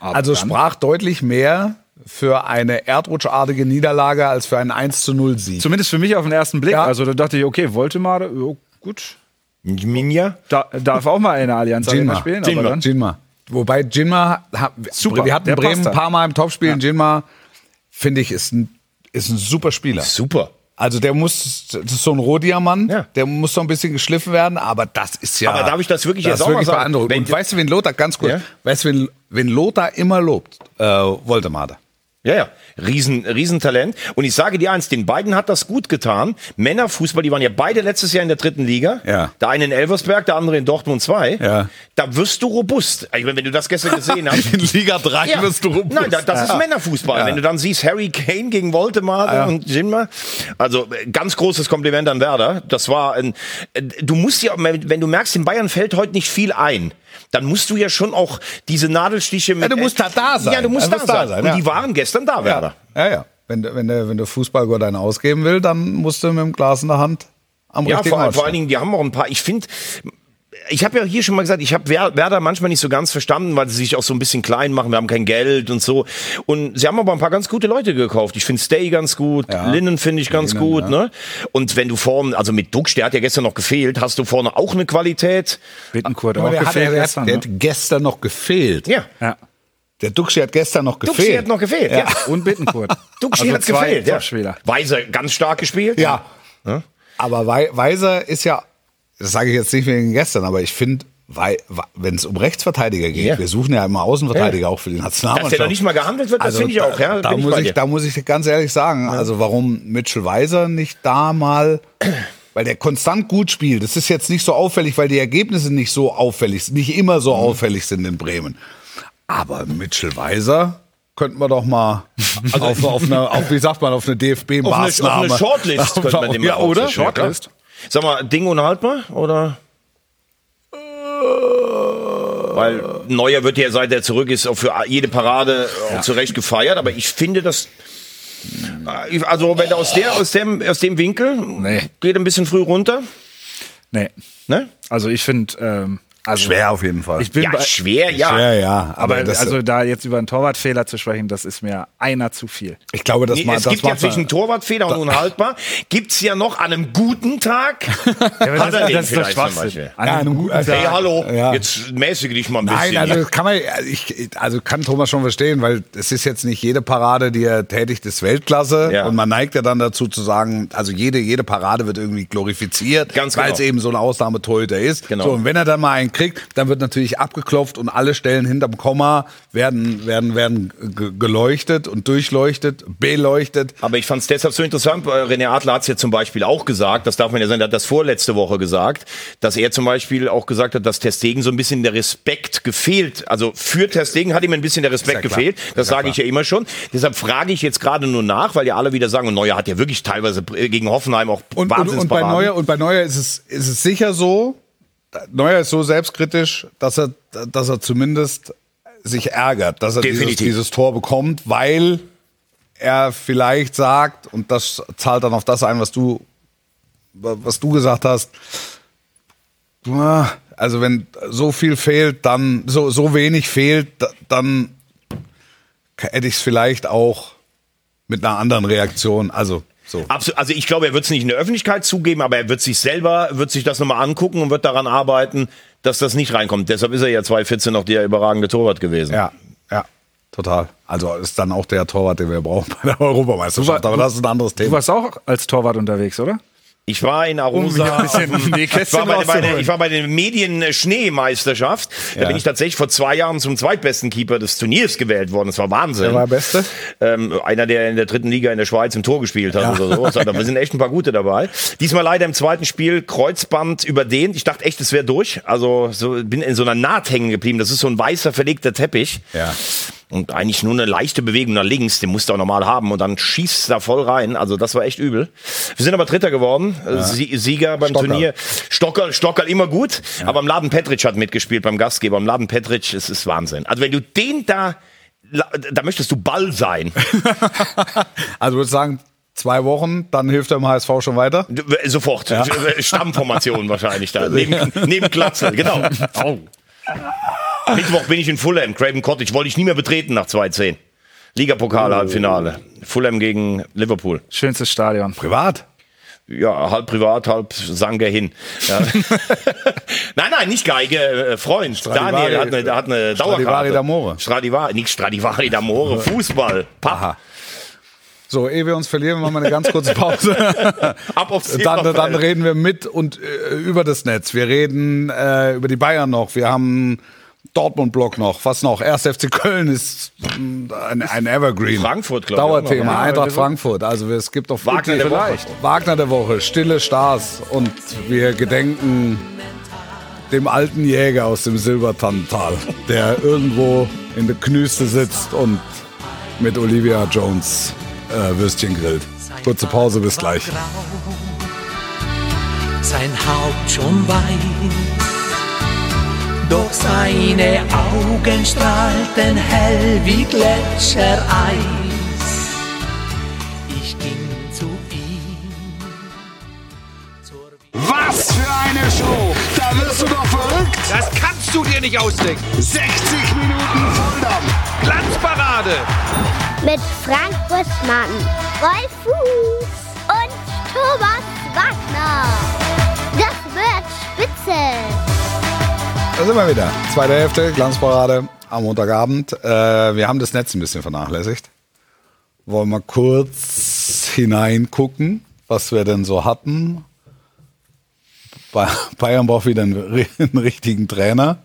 Aber Also dann- sprach deutlich mehr für eine erdrutschartige Niederlage als für einen 1 zu 0 Sieg. Zumindest für mich auf den ersten Blick. Ja. Also da dachte ich, okay, Voltemade, jo, gut. Minja? Da, darf auch mal in der Allianz Arena Jinma. spielen. Jinma. Aber dann, Jinma. Wobei Jinma, Super, wir hatten der Bremen ein paar Mal im Topspiel. Jinma, finde ich, ist ein, ist ein super Spieler. Super. Also der muss, das ist so ein Rohdiamant, Ja. der muss so ein bisschen geschliffen werden, aber das ist ja. Aber darf ich das wirklich das jetzt auch mal wirklich sagen? beeindruckend. Wenn Und weißt du, wen Lothar, ganz kurz, Ja? weißt du, wen, wen Lothar immer lobt? Äh, Voldemade. Ja, ja, Riesen, Riesentalent. Und ich sage dir eins, den beiden hat das gut getan. Männerfußball, die waren ja beide letztes Jahr in der dritten Liga. Ja. Der eine in Elversberg, der andere in Dortmund 2. Ja. Da wirst du robust. Ich meine, wenn du das gestern gesehen hast. In Liga 3 Ja. wirst du robust. Nein, da, das ist Männerfußball. Ja. Wenn du dann siehst, Harry Kane gegen Voltemade und Jinma. Also äh, ganz großes Kompliment an Werder. Das war ein. äh, Du musst ja, wenn du merkst, in Bayern fällt heute nicht viel ein. Dann musst du ja schon auch diese Nadelstiche mit. du musst halt da sein. Ja, du musst Du da musst sein. da sein, Und ja. die waren gestern da, Werder. Ja, ja. Wenn, du- wenn, der, wenn der Fußballgott einen ausgeben will, dann musst du mit dem Glas in der Hand am Ja, richtigen vor, vor allen. Dingen, die haben auch ein paar. Ich finde, ich habe ja hier schon mal gesagt, ich habe Wer- Werder manchmal nicht so ganz verstanden, weil sie sich auch so ein bisschen klein machen. Wir haben kein Geld und so. Und sie haben aber ein paar ganz gute Leute gekauft. Ich finde Stay ganz gut, Linnen finde ich ganz Linnen, gut. ja. Ne? Und wenn du vorne, also mit Duxch, der hat ja gestern noch gefehlt, hast du vorne auch eine Qualität. Bittenkurt Aber auch der, hat, gefehlt der, gestern. der ne? hat gestern noch gefehlt. Ja. Ja. Der Duxi hat gestern noch gefehlt. Duxch hat noch gefehlt. Ja. Und Bittenkurt. Duxch Also hat zwei gefehlt. Ja. Weiser ganz stark gespielt. Ja. Aber Wei- Weiser ist ja, das sage ich jetzt nicht wegen gestern, aber ich finde, wenn es um Rechtsverteidiger geht, Ja. wir suchen ja immer Außenverteidiger auch für die Nationalmannschaft. Dass der noch nicht mal gehandelt wird, das finde ich Also da- auch. Ja, da, ich muss ich, dir. da muss ich ganz ehrlich sagen, also warum Mitchell Weiser nicht da mal, weil der konstant gut spielt. Das ist jetzt nicht so auffällig, weil die Ergebnisse nicht so auffällig sind, nicht immer Mhm. so auffällig sind in Bremen. Aber Mitchell Weiser könnten wir doch mal auf, auf eine, auf, wie sagt man, auf eine auf eine, DFB-Maßnahme. auf eine Shortlist könnte man den mal ja, oder? ja, klar. Sag mal, Ding unhaltbar oder? Weil Neuer wird ja, seit er zurück ist, auch für jede Parade auch zu Recht gefeiert. Aber ich finde das. Also, wenn er aus, der, aus, dem, aus dem Winkel Nee. geht ein bisschen früh runter. Nee. Ne? Also ich finde, ähm, also Schwer auf jeden Fall. Ich bin Ja, bei, schwer, ja. ja, ja. aber Aber, das, also da jetzt über einen Torwartfehler zu sprechen, das ist mir einer zu viel. ich glaube, das, Nee, ma- es das gibt ja zwischen Torwartfehler und unhaltbar. Gibt's ja noch an einem guten Tag. Hat er den das ist doch Schwachsinn. Beispiel? An Ja, einem guten also- Hey, Tag. hallo, Ja. jetzt mäßige dich mal ein bisschen. Nein, also das kann man, ich, also kann Thomas schon verstehen, weil es ist jetzt nicht jede Parade, die er tätigt, ist Weltklasse. Ja. Und man neigt ja dann dazu zu sagen, also jede, jede Parade wird irgendwie glorifiziert, weil genau. es eben so ein Ausnahmetorhüter ist. Genau. So, und wenn er dann mal einen kriegt, dann wird natürlich abgeklopft und alle Stellen hinterm Komma werden, werden, werden ge- geleuchtet und durchleuchtet, beleuchtet. Aber ich fand es deshalb so interessant. äh, René Adler hat es ja zum Beispiel auch gesagt, das darf man ja sagen, er hat das vorletzte Woche gesagt, dass er zum Beispiel auch gesagt hat, dass Testegen so ein bisschen der Respekt gefehlt. Also für Testegen hat ihm ein bisschen der Respekt ja gefehlt. Das ja sage ich ja immer schon. Deshalb frage ich jetzt gerade nur nach, weil ja alle wieder sagen, und Neuer hat ja wirklich teilweise äh, gegen Hoffenheim auch Und, und, und, bei. Neuer, und bei Neuer ist es, ist es sicher so, Neuer ist so selbstkritisch, dass er, dass er zumindest sich ärgert, dass er dieses, dieses Tor bekommt, weil er vielleicht sagt, und das zahlt dann auf das ein, was du, was du gesagt hast, also wenn so viel fehlt, dann, so, so wenig fehlt, da- dann hätte ich es vielleicht auch mit einer anderen Reaktion, also so. Absolut. Also ich glaube, er wird es nicht in der Öffentlichkeit zugeben, aber er wird sich selber, wird sich das nochmal angucken und wird daran arbeiten, dass das nicht reinkommt. Deshalb ist er ja 2014 noch der überragende Torwart gewesen. Ja, ja, total. Also ist dann auch der Torwart, den wir brauchen bei der Europameisterschaft. Aber das ist ein anderes Du Thema. warst auch als Torwart unterwegs, oder? Ich war in Arosa. Um ich, war bei, bei der, ich war bei der Medien-Schneemeisterschaft. Da Ja. bin ich tatsächlich vor zwei Jahren zum zweitbesten Keeper des Turniers gewählt worden. Das war Wahnsinn. Wer war der Beste? Ähm, einer, der in der dritten Liga in der Schweiz im Tor gespielt hat oder so. Also, da sind echt ein paar gute dabei. Diesmal leider im zweiten Spiel Kreuzband überdehnt. Ich dachte echt, es wäre durch. Also so, bin in so einer Naht hängen geblieben. Das ist so ein weißer verlegter Teppich. Ja. Und eigentlich nur eine leichte Bewegung nach links, den musst du auch normal haben. Und dann schießt da voll rein. Also das war echt übel. Wir sind aber Dritter geworden. Äh, Sie Sieger beim Stockerl. Turnier. Stockerl, Stockerl immer gut. Aber am Laden Petric hat mitgespielt beim Gastgeber. Am Laden Petric, es ist Wahnsinn. Also wenn du den da, da möchtest du Ball sein. Also würde sagen, zwei Wochen, dann hilft er im HSV schon weiter. Du- äh, Sofort. Stammformation wahrscheinlich da. Neben, neben Glatzel, genau. Mittwoch bin ich in Fulham. Craven Cottage wollte ich nie mehr betreten nach 2-10. Ligapokal-Halbfinale. Fulham gegen Liverpool. Schönstes Stadion. Privat. ja, halb privat, halb Sanger hin. Ja. nein, nein, nicht Geige, äh, Freund. Stradivari- Daniel hat eine, hat eine Stradivari Dauerkarte. d'Amore. Stradivari, nicht Stradivari d'Amore, Fußball. Papp. Aha. So, ehe wir uns verlieren, machen wir eine ganz kurze Pause. Ab aufs dann, dann reden wir mit und äh, über das Netz. Wir reden äh, über die Bayern noch. Wir haben Dortmund-Block noch. Was noch? Erst FC Köln ist ein, ein Evergreen. Frankfurt, glaub ich. Dauerthema. Ja, Eintracht Frankfurt. Also es gibt auch Wagner der Woche. Wagner der Woche. Stille Stars. Und wir gedenken dem alten Jäger aus dem Silbertannental, der irgendwo in der Knüste sitzt und mit Olivia Jones äh, Würstchen grillt. Kurze Pause, bis gleich. sein Haupt schon weiß. Doch seine Augen strahlten hell wie Gletschereis. Ich ging zu ihm. Was für eine Show! Da wirst du doch verrückt! Das kannst du dir nicht ausdenken. 60 Minuten Volldampf! Glanzparade. Mit Frank Buschmann, Wolf Fuß und Thomas Wagner. Das wird spitze. Da sind wir wieder. Zweite Hälfte, Glanzparade am Montagabend. Äh, wir haben das Netz ein bisschen vernachlässigt. Wollen wir kurz hineingucken, was wir denn so hatten. Ba- Bayern braucht wieder einen, einen richtigen Trainer.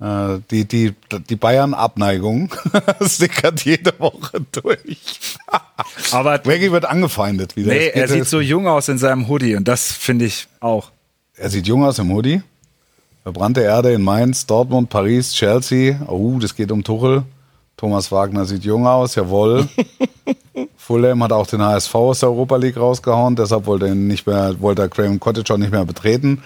Äh, die die, die Bayern-Abneigung sickert jede Woche durch. Aber Reggie wird angefeindet wieder. nee, er sieht so jung aus in seinem Hoodie und das finde ich auch. Er sieht jung aus im Hoodie. Verbrannte Erde in Mainz, Dortmund, Paris, Chelsea. Oh, das geht um Tuchel. Thomas Wagner sieht jung aus, jawohl. Fulham hat auch den HSV aus der Europa League rausgehauen, deshalb wollte er, nicht mehr, wollte er Craven Cottage auch nicht mehr betreten.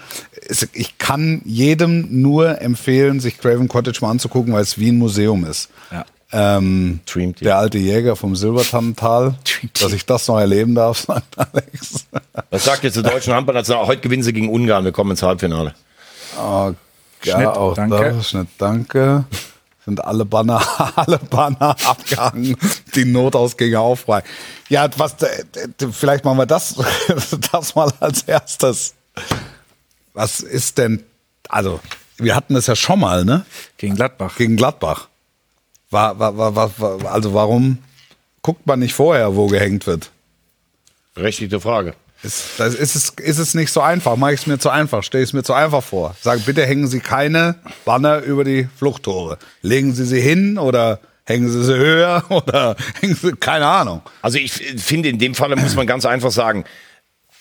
Ich kann jedem nur empfehlen, sich Craven Cottage mal anzugucken, weil es wie ein Museum ist. Ja. Ähm, der alte Jäger vom Silbertannental, dass ich das noch erleben darf, sagt Alex. Was sagt jetzt der deutschen Handballnational? Heute gewinnen sie gegen Ungarn. Wir kommen ins Halbfinale. Oh, ja, Schnitt, auch danke. da. Schnitt, danke. Sind alle Banner, alle Banner abgehangen. Die Notausgänge auch frei. Ja, was, äh, äh, vielleicht machen wir das, das mal als erstes. Was ist denn, also, wir hatten das ja schon mal, ne? Gegen Gladbach. Gegen Gladbach. War, war, war, war, war, also, warum guckt man nicht vorher, wo gehängt wird? Berechtigte Frage. Ist, das ist, es, ist es nicht so einfach? Mache ich es mir zu einfach? Stelle ich es mir zu einfach vor? Sag, bitte hängen Sie keine Banner über die Fluchttore. Legen Sie sie hin oder hängen Sie sie höher oder hängen Sie, keine Ahnung. Also ich finde, in dem Falle muss man ganz einfach sagen,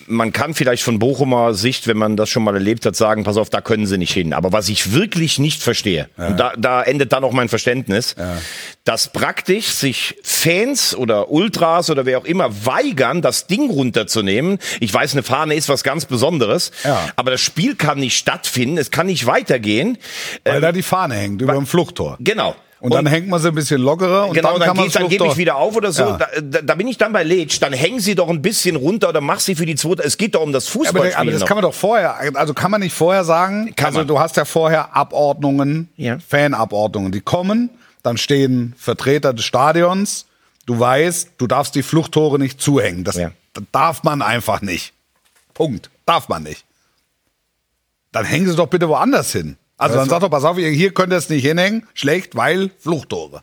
man kann vielleicht von Bochumer Sicht, wenn man das schon mal erlebt hat, sagen, pass auf, da können sie nicht hin. Aber was ich wirklich nicht verstehe, und da, da endet dann auch mein Verständnis, dass praktisch sich Fans oder Ultras oder wer auch immer weigern, das Ding runterzunehmen. Ich weiß, eine Fahne ist was ganz Besonderes, Ja. aber das Spiel kann nicht stattfinden, es kann nicht weitergehen. Weil da die Fahne hängt über dem Fluchttor. Genau. Und, dann hängt man sie ein bisschen lockerer und genau, dann, dann, kann man geht, dann gebe ich wieder auf oder so. Ja. Da, da, bin ich dann bei Letsch. Dann hängen sie doch ein bisschen runter oder mach sie für die zweite. Es geht doch um das aber, Fußballspiel. aber das noch. kann man doch vorher, also kann man nicht vorher sagen, Kann also man. du hast ja vorher Abordnungen, Ja. Fanabordnungen, die kommen, dann stehen Vertreter des Stadions, du weißt, du darfst die Fluchttore nicht zuhängen, das Ja. darf man einfach nicht. Punkt, darf man nicht. Dann hängen sie doch bitte woanders hin. Also dann sag doch, pass auf, ihr- hier könnt ihr es nicht hinhängen, schlecht, weil Fluchttore.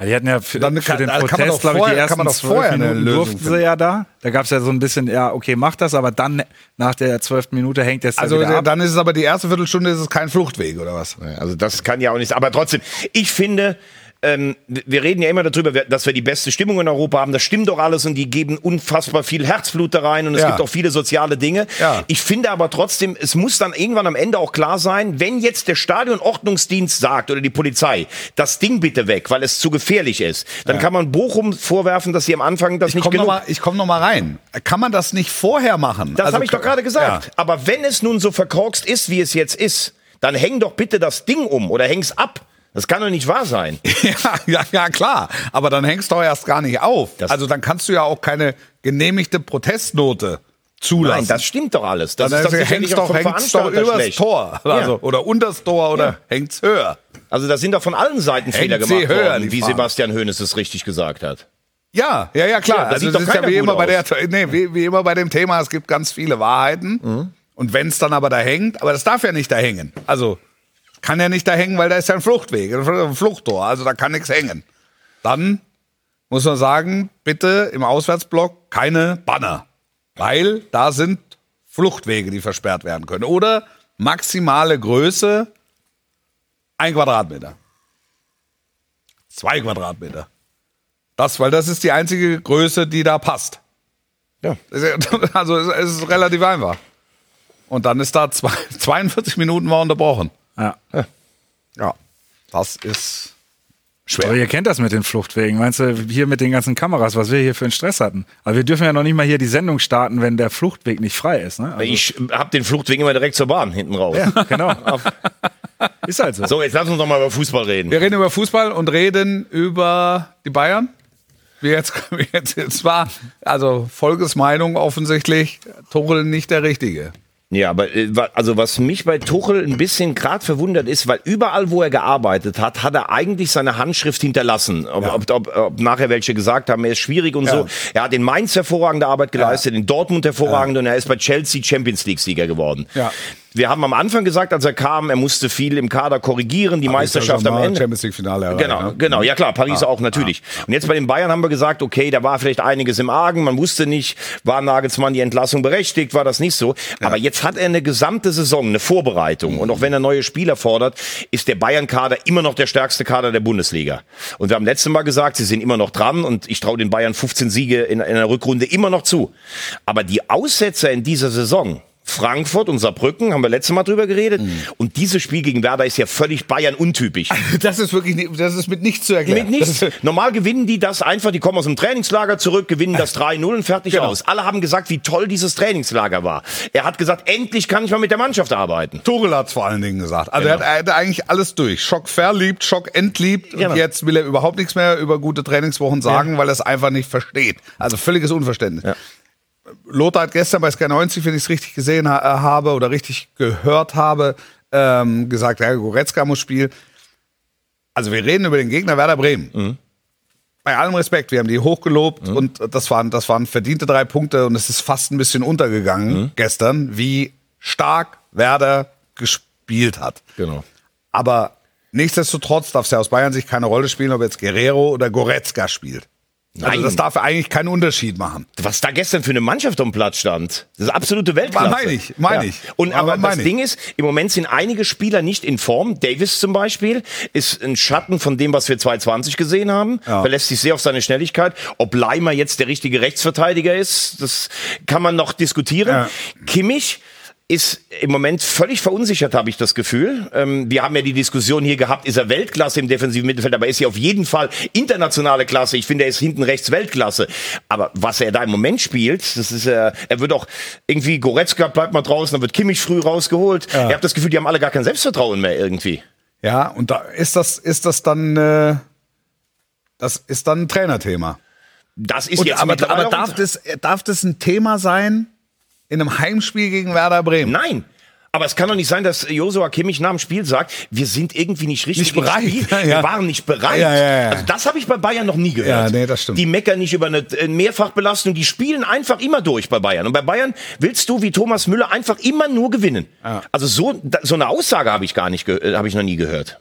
Ja, die hatten ja für, Dann für kann- den da kann man Protest, doch glaube ich, die vorher- kann ersten zwölf vorher Minuten durften finden. sie ja da. Da gab es ja so ein bisschen, ja, okay, mach das, aber dann nach der zwölften Minute hängt es dann Also ab. dann ist es aber die erste Viertelstunde ist es kein Fluchtweg oder was? Also das kann ja auch nicht. Aber trotzdem, ich finde, ähm, wir reden ja immer darüber, dass wir die beste Stimmung in Europa haben. Das stimmt doch alles und die geben unfassbar viel Herzblut da rein und es Ja. gibt auch viele soziale Dinge. Ja. Ich finde aber trotzdem, es muss dann irgendwann am Ende auch klar sein, wenn jetzt der Stadionordnungsdienst sagt oder die Polizei, das Ding bitte weg, weil es zu gefährlich ist, dann kann man Bochum vorwerfen, dass sie am Anfang das Ich nicht komme noch, genug mal- ich komm noch mal rein. Kann man das nicht vorher machen? Das Also habe ich doch gerade gesagt. Ja. Aber wenn es nun so verkorkst ist, wie es jetzt ist, dann häng doch bitte das Ding um oder häng's ab. Das kann doch nicht wahr sein. Ja, ja, ja, klar. Aber dann hängst du doch erst gar nicht auf. Das- also dann kannst du ja auch keine genehmigte Protestnote zulassen. Nein, das stimmt doch alles. Das dann ist doch hängst auch doch, hängst doch übers schlecht. Tor. Also, Ja. Oder unters Tor oder Ja. hängt's höher. Also da sind doch von allen Seiten Fehler gemacht höher, worden, wie Fahne. Sebastian Hoeneß es richtig gesagt hat. Ja, ja, ja, klar. Ja, also das doch ist ja wie immer, bei der, nee, wie, wie immer bei dem Thema, es gibt ganz viele Wahrheiten. Mhm. Und wenn es dann aber da hängt, aber das darf ja nicht da hängen. Also kann ja nicht da hängen, weil da ist ja ein Fluchtweg, ein Fluchttor, also da kann nichts hängen. Dann muss man sagen, bitte im Auswärtsblock keine Banner. Weil da sind Fluchtwege, die versperrt werden können. Oder maximale Größe ein Quadratmeter. Zwei Quadratmeter. Das, weil das ist die einzige Größe, die da passt. Ja. Also es ist relativ einfach. Und dann ist da zwei, 42 Minuten war unterbrochen. Ja. Ja, das ist Aber ihr kennt das mit den Fluchtwegen. Meinst du, hier mit den ganzen Kameras, was wir hier für einen Stress hatten? Aber wir dürfen ja noch nicht mal hier die Sendung starten, wenn der Fluchtweg nicht frei ist. Ne? Also, Ich hab den Fluchtweg immer direkt zur Bahn hinten raus. genau. ist halt so. So, jetzt lass uns doch mal über Fußball reden. Wir reden über Fußball und reden über die Bayern. Wie jetzt, wie jetzt, jetzt war, also Volkesmeinung offensichtlich, Tuchel nicht der Richtige. Ja, aber äh, also was mich bei Tuchel ein bisschen gerade verwundert ist, weil überall, wo er gearbeitet hat, hat er eigentlich seine Handschrift hinterlassen. Ob, ob, ob, ob nachher welche gesagt haben, er ist schwierig und so. Er hat in Mainz hervorragende Arbeit geleistet, in Dortmund hervorragende und er ist bei Chelsea Champions League Sieger geworden. Ja. Wir haben am Anfang gesagt, als er kam, er musste viel im Kader korrigieren, die Meisterschaft am Ende. Champions League Finale erreicht, Genau, ne? genau, ja klar, Paris auch natürlich. Und jetzt bei den Bayern haben wir gesagt, okay, da war vielleicht einiges im Argen, man wusste nicht, war Nagelsmann die Entlassung berechtigt, war das nicht so. Aber jetzt hat er eine gesamte Saison, eine Vorbereitung. Und auch wenn er neue Spieler fordert, ist der Bayern-Kader immer noch der stärkste Kader der Bundesliga. Und wir haben letztes Mal gesagt, sie sind immer noch dran und ich traue den Bayern 15 Siege in, in einer Rückrunde immer noch zu. Aber die Aussetzer in dieser Saison, Frankfurt und Saarbrücken, haben wir letztes Mal drüber geredet. Und dieses Spiel gegen Werder ist ja völlig Bayern untypisch. Das ist wirklich, nicht- das ist mit nichts zu erklären. Mit nichts. Normal gewinnen die das einfach, die kommen aus dem Trainingslager zurück, gewinnen das 3-0 und fertig Genau. aus. Alle haben gesagt, wie toll dieses Trainingslager war. Er hat gesagt, endlich kann ich mal mit der Mannschaft arbeiten. Tuchel hat vor allen Dingen gesagt. Also er, hat, er hat eigentlich alles durch. Schock verliebt, Schock entliebt. Genau. Und jetzt will er überhaupt nichts mehr über gute Trainingswochen sagen, weil er es einfach nicht versteht. Also völliges Unverständnis. Lothar hat gestern bei Sky 90, wenn ich es richtig gesehen ha äh, habe oder richtig gehört habe, ähm, gesagt, ja, Goretzka muss spielen. Also wir reden über den Gegner Werder Bremen. Bei allem Respekt, wir haben die hochgelobt und das waren, das waren verdiente drei Punkte und es ist fast ein bisschen untergegangen gestern, wie stark Werder gespielt hat. Genau. Aber nichtsdestotrotz darf es ja aus Bayern sich keine Rolle spielen, ob jetzt Guerrero oder Goretzka spielt. Also Nein. das darf eigentlich keinen Unterschied machen. Was da gestern für eine Mannschaft am Platz stand, das ist absolute Weltklasse. Meine ich, meine ich. Und Aber aber das meine ich. Ding ist, im Moment sind einige Spieler nicht in Form. Davis zum Beispiel ist ein Schatten von dem, was wir 2020 gesehen haben. Ja. Verlässt sich sehr auf seine Schnelligkeit. Ob Leimer jetzt der richtige Rechtsverteidiger ist, das kann man noch diskutieren. Ja. Kimmich ist im Moment völlig verunsichert, habe ich das Gefühl. Ähm, wir haben ja die Diskussion hier gehabt, ist er Weltklasse im defensiven Mittelfeld, aber er ist ja auf jeden Fall internationale Klasse. Ich finde, er ist hinten rechts Weltklasse. Aber was er da im Moment spielt, das ist äh, er wird auch irgendwie Goretzka bleibt mal draußen, dann wird Kimmich früh rausgeholt. Ich habe das Gefühl, die haben alle gar kein Selbstvertrauen mehr irgendwie. Ja, und da ist das, ist das dann, äh, das ist dann ein Trainerthema. Das ist Und, jetzt aber aber darf, das, darf das ein Thema sein in einem Heimspiel gegen Werder Bremen? Nein. Aber es kann doch nicht sein, dass Josua Kimmich nach dem Spiel sagt, wir sind irgendwie nicht richtig Nicht bereit. Spiel. Ja, Wir ja. waren nicht bereit. Ja, ja, ja. Also das habe ich bei Bayern noch nie gehört. Ja, nee, das stimmt. Die meckern nicht über eine äh, Mehrfachbelastung, die spielen einfach immer durch bei Bayern. Und bei Bayern willst du wie Thomas Müller einfach immer nur gewinnen. Also so, so eine Aussage habe ich gar nicht, äh, habe ich noch nie gehört.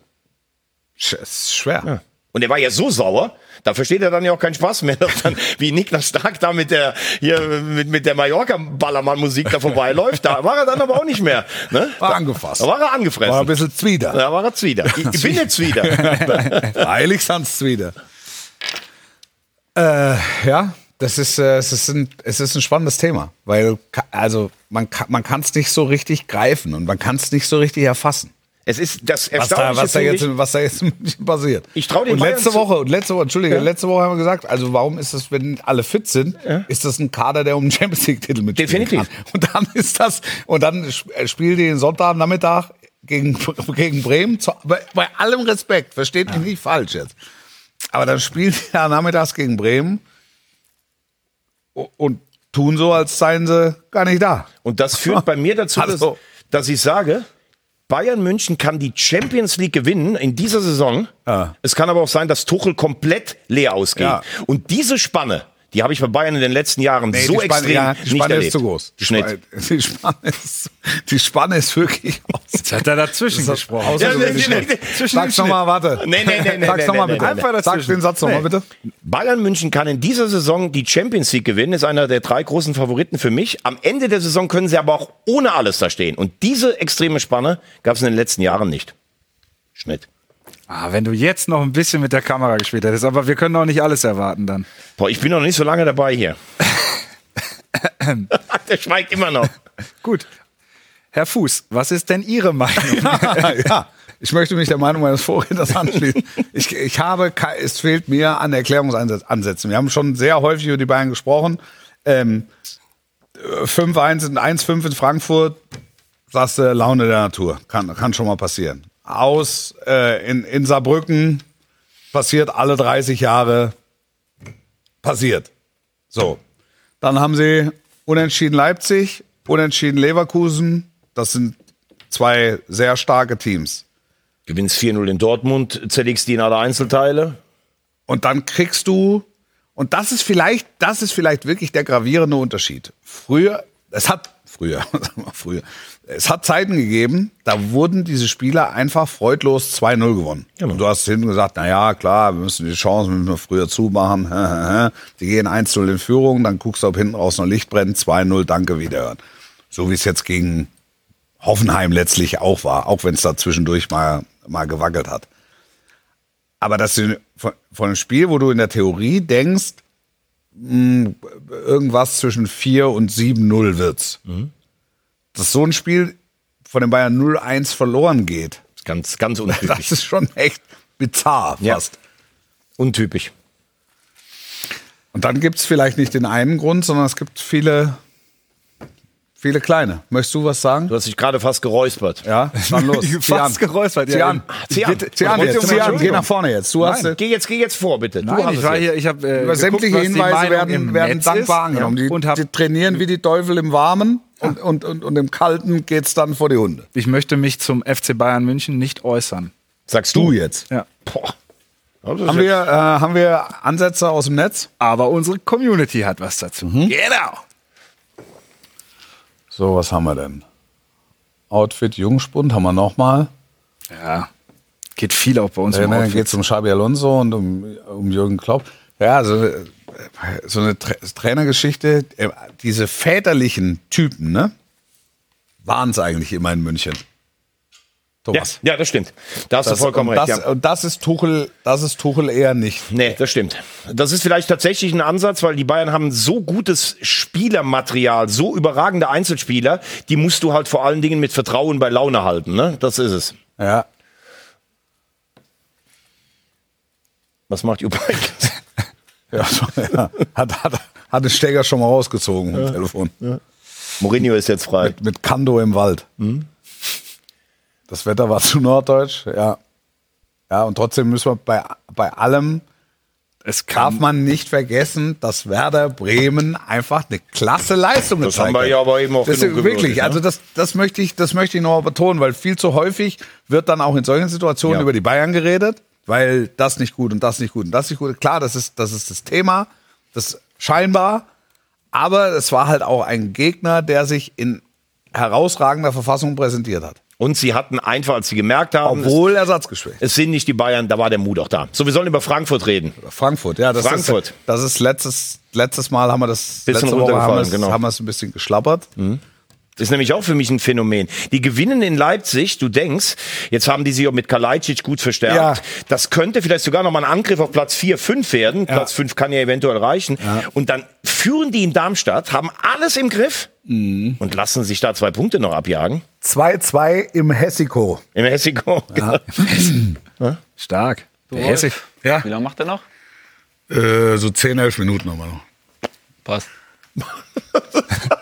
Sch- ist schwer. Und er war ja so sauer, da versteht er dann ja auch keinen Spaß mehr, dann wie Niklas Stark da mit der hier mit, mit der Mallorca-Ballermann-Musik da vorbeiläuft. Da war er dann aber auch nicht mehr. Ne? War angefasst. Da war er angefressen. War ein bisschen Zwider. Da war er Zwider. Ich, ich bin jetzt wieder. Heilig sans Zwider. Äh, ja, das ist, äh, es, ist ein, es ist ein spannendes Thema, weil also man kann es nicht so richtig greifen und man kann es nicht so richtig erfassen. Es ist das Was da, was da jetzt, was da jetzt passiert. Ich trau den und Bayern letzte Woche, und letzte Woche, Entschuldige, letzte Woche haben wir gesagt, also warum ist das, wenn alle fit sind, ist das ein Kader, der um den Champions League Titel mitspielen Definitiv. kann. Und dann ist das, und dann äh, spielt die den Sonntagnachmittag gegen, gegen Bremen, zu, bei, bei allem Respekt, versteht mich nicht falsch jetzt. Aber dann spielt er nachmittags gegen Bremen und tun so, als seien sie gar nicht da. und das führt bei mir dazu, Also. dass, dass ich sage, Bayern München kann die Champions League gewinnen in dieser Saison. Ja. Es kann aber auch sein, dass Tuchel komplett leer ausgeht. Ja. Und diese Spanne, die habe ich bei Bayern in den letzten Jahren Nee, so die Spanne, extrem ja, die nicht Spanne erlebt. ist zu groß. Die Schnitt. Spanne, die, Spanne ist, die Spanne ist wirklich aus. Jetzt hat er dazwischen gesprochen. Ja, nee, nee. Sag's nochmal, warte. Nee, nee, nee, nee, Sag's nochmal bitte. Einfach Sag den Satz nochmal bitte. Bayern München kann in dieser Saison die Champions League gewinnen, ist einer der drei großen Favoriten für mich. Am Ende der Saison können sie aber auch ohne alles da stehen. Und diese extreme Spanne gab es in den letzten Jahren nicht. Schnitt. Ah, wenn du jetzt noch ein bisschen mit der Kamera gespielt hättest, aber wir können auch nicht alles erwarten dann. Boah, ich bin noch nicht so lange dabei hier. der schweigt immer noch. Gut. Herr Fuß, was ist denn Ihre Meinung? ja, ich möchte mich der Meinung meines Vorredners anschließen. Ich, ich habe, es fehlt mir an Erklärungsansätzen. Wir haben schon sehr häufig über die Bayern gesprochen. Ähm, 5-1 und 1-5 in Frankfurt, sagst du, Laune der Natur. Kann, kann schon mal passieren. Aus äh, in, in Saarbrücken passiert alle 30 Jahre. Passiert. So. Dann haben sie unentschieden Leipzig, unentschieden Leverkusen. Das sind zwei sehr starke Teams. Gewinnst 4-0 in Dortmund, zerlegst die in alle Einzelteile. Und dann kriegst du, und das ist vielleicht, das ist vielleicht wirklich der gravierende Unterschied. Früher, es hat, früher, sagen wir früher, es hat Zeiten gegeben, da wurden diese Spieler einfach freudlos 2-0 gewonnen. Und du hast hinten gesagt, na ja, klar, wir müssen die Chancen müssen wir früher zumachen. Die gehen 1-0 in Führung, dann guckst du, ob hinten raus noch Licht brennt, 2-0, danke, wiederhören. So wie es jetzt gegen Hoffenheim letztlich auch war, auch wenn es da zwischendurch mal, mal gewackelt hat. Aber das ist von, von einem Spiel, wo du in der Theorie denkst, mh, irgendwas zwischen 4 und 7-0 wird's. Dass so ein Spiel von den Bayern 0-1 verloren geht, Ganz, ganz das untypisch. ist schon echt bizarr Ja. fast. untypisch. Und dann gibt's vielleicht nicht den einen Grund, sondern es gibt viele, viele kleine. Möchtest du was sagen? Du hast dich gerade fast geräuspert. Ja, dann los. Zieh an. Fast geräuspert. Zieh Ja, an. Zieh an. Bitte- Zieh an, Bitte jetzt, zieh an. Geh nach vorne jetzt. Du hast, äh, Geh jetzt, geh jetzt vor, bitte. Du Nein, ich es war jetzt. hier, ich habe äh, Über sämtliche geguckt, Hinweise werden, im werden Netz dankbar angenommen. Die, und hab, die trainieren wie die Teufel im Warmen und, und, und, und im Kalten geht's dann vor die Hunde. ich möchte mich zum FC Bayern München nicht äußern. Sagst Du du jetzt. Ja. Boah. Haben wir, äh, haben wir Ansätze aus dem Netz? Aber unsere Community hat was dazu. Genau. So, was haben wir denn? Outfit Jungspund haben wir nochmal. Ja. Geht viel auch bei uns Ja, im dann geht es um Xabi Alonso und um, um Jürgen Klopp. Ja, so, so eine Tra Trainergeschichte. äh, Diese väterlichen Typen, ne? Waren es eigentlich immer in München. Ja, Thomas. ja, das stimmt. Da hast Das, du vollkommen und, recht. das, ja. und das ist Tuchel, das ist Tuchel eher nicht. Nee, das stimmt. Das ist vielleicht tatsächlich ein Ansatz, weil die Bayern haben so gutes Spielermaterial, so überragende Einzelspieler, die musst du halt vor allen Dingen mit Vertrauen bei Laune halten. Ne? Das ist es. Ja. Was macht Heynckes? ja, ja. Hat, hat, hat den Stecker schon mal rausgezogen vom Telefon. Mourinho ist jetzt frei. Mit, mit Kando im Wald. Das Wetter war zu norddeutsch, ja. Ja, und trotzdem müssen wir bei, bei allem, Es darf man nicht vergessen, dass Werder Bremen einfach eine klasse Leistung Das gezeigt haben wir hat. ja aber eben auch das genug Wirklich, gewürdigt, ne? also das, das, möchte ich, das möchte ich noch mal betonen, weil viel zu häufig wird dann auch in solchen Situationen Ja. über die Bayern geredet, weil das nicht gut und das nicht gut und das nicht gut. Klar, das ist das, ist das Thema, das scheinbar, aber es war halt auch ein Gegner, der sich in herausragender Verfassung präsentiert hat. Und sie hatten einfach, als sie gemerkt haben, Obwohl ersatzgeschwächt. es, sind nicht die Bayern, da war der Mut auch da. So, wir sollen über Frankfurt reden. Frankfurt, ja, das Frankfurt. ist das ist letztes letztes Mal haben wir das Bisschen letzte Woche haben wir es, genau. haben wir es ein bisschen geschlappert. Das ist nämlich auch für mich ein Phänomen. Die gewinnen in Leipzig, du denkst, jetzt haben die sich auch mit Kalajdzic gut verstärkt. Ja. Das könnte vielleicht sogar noch mal ein Angriff auf Platz 4, 5 werden. Platz 5 kann ja eventuell reichen. Und dann führen die in Darmstadt, haben alles im Griff Mhm. und lassen sich da zwei Punkte noch abjagen. 2-2 im Hessico. Im Hessico. stark. Der Hesse. Ja. Wie lange macht er noch? Äh, so 10, 11 Minuten haben wir noch. Passt.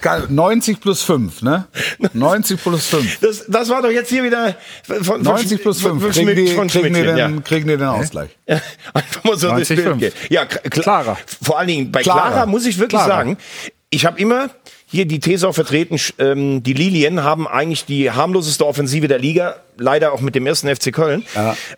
Geil, 90 plus 5, ne? 90 plus 5. Das, das war doch jetzt hier wieder von, von 90 plus 5. Von, Kriegen die, von kriegen die, den, ja. kriegen die den Ausgleich. Ja, Einfach mal so 90, das Bild. Ja, Clara. Vor allen Dingen bei Clara. Clara, muss ich wirklich Clara. sagen, ich habe immer hier die These auch vertreten, ähm, die Lilien haben eigentlich die harmloseste Offensive der Liga, leider auch mit dem ersten FC Köln.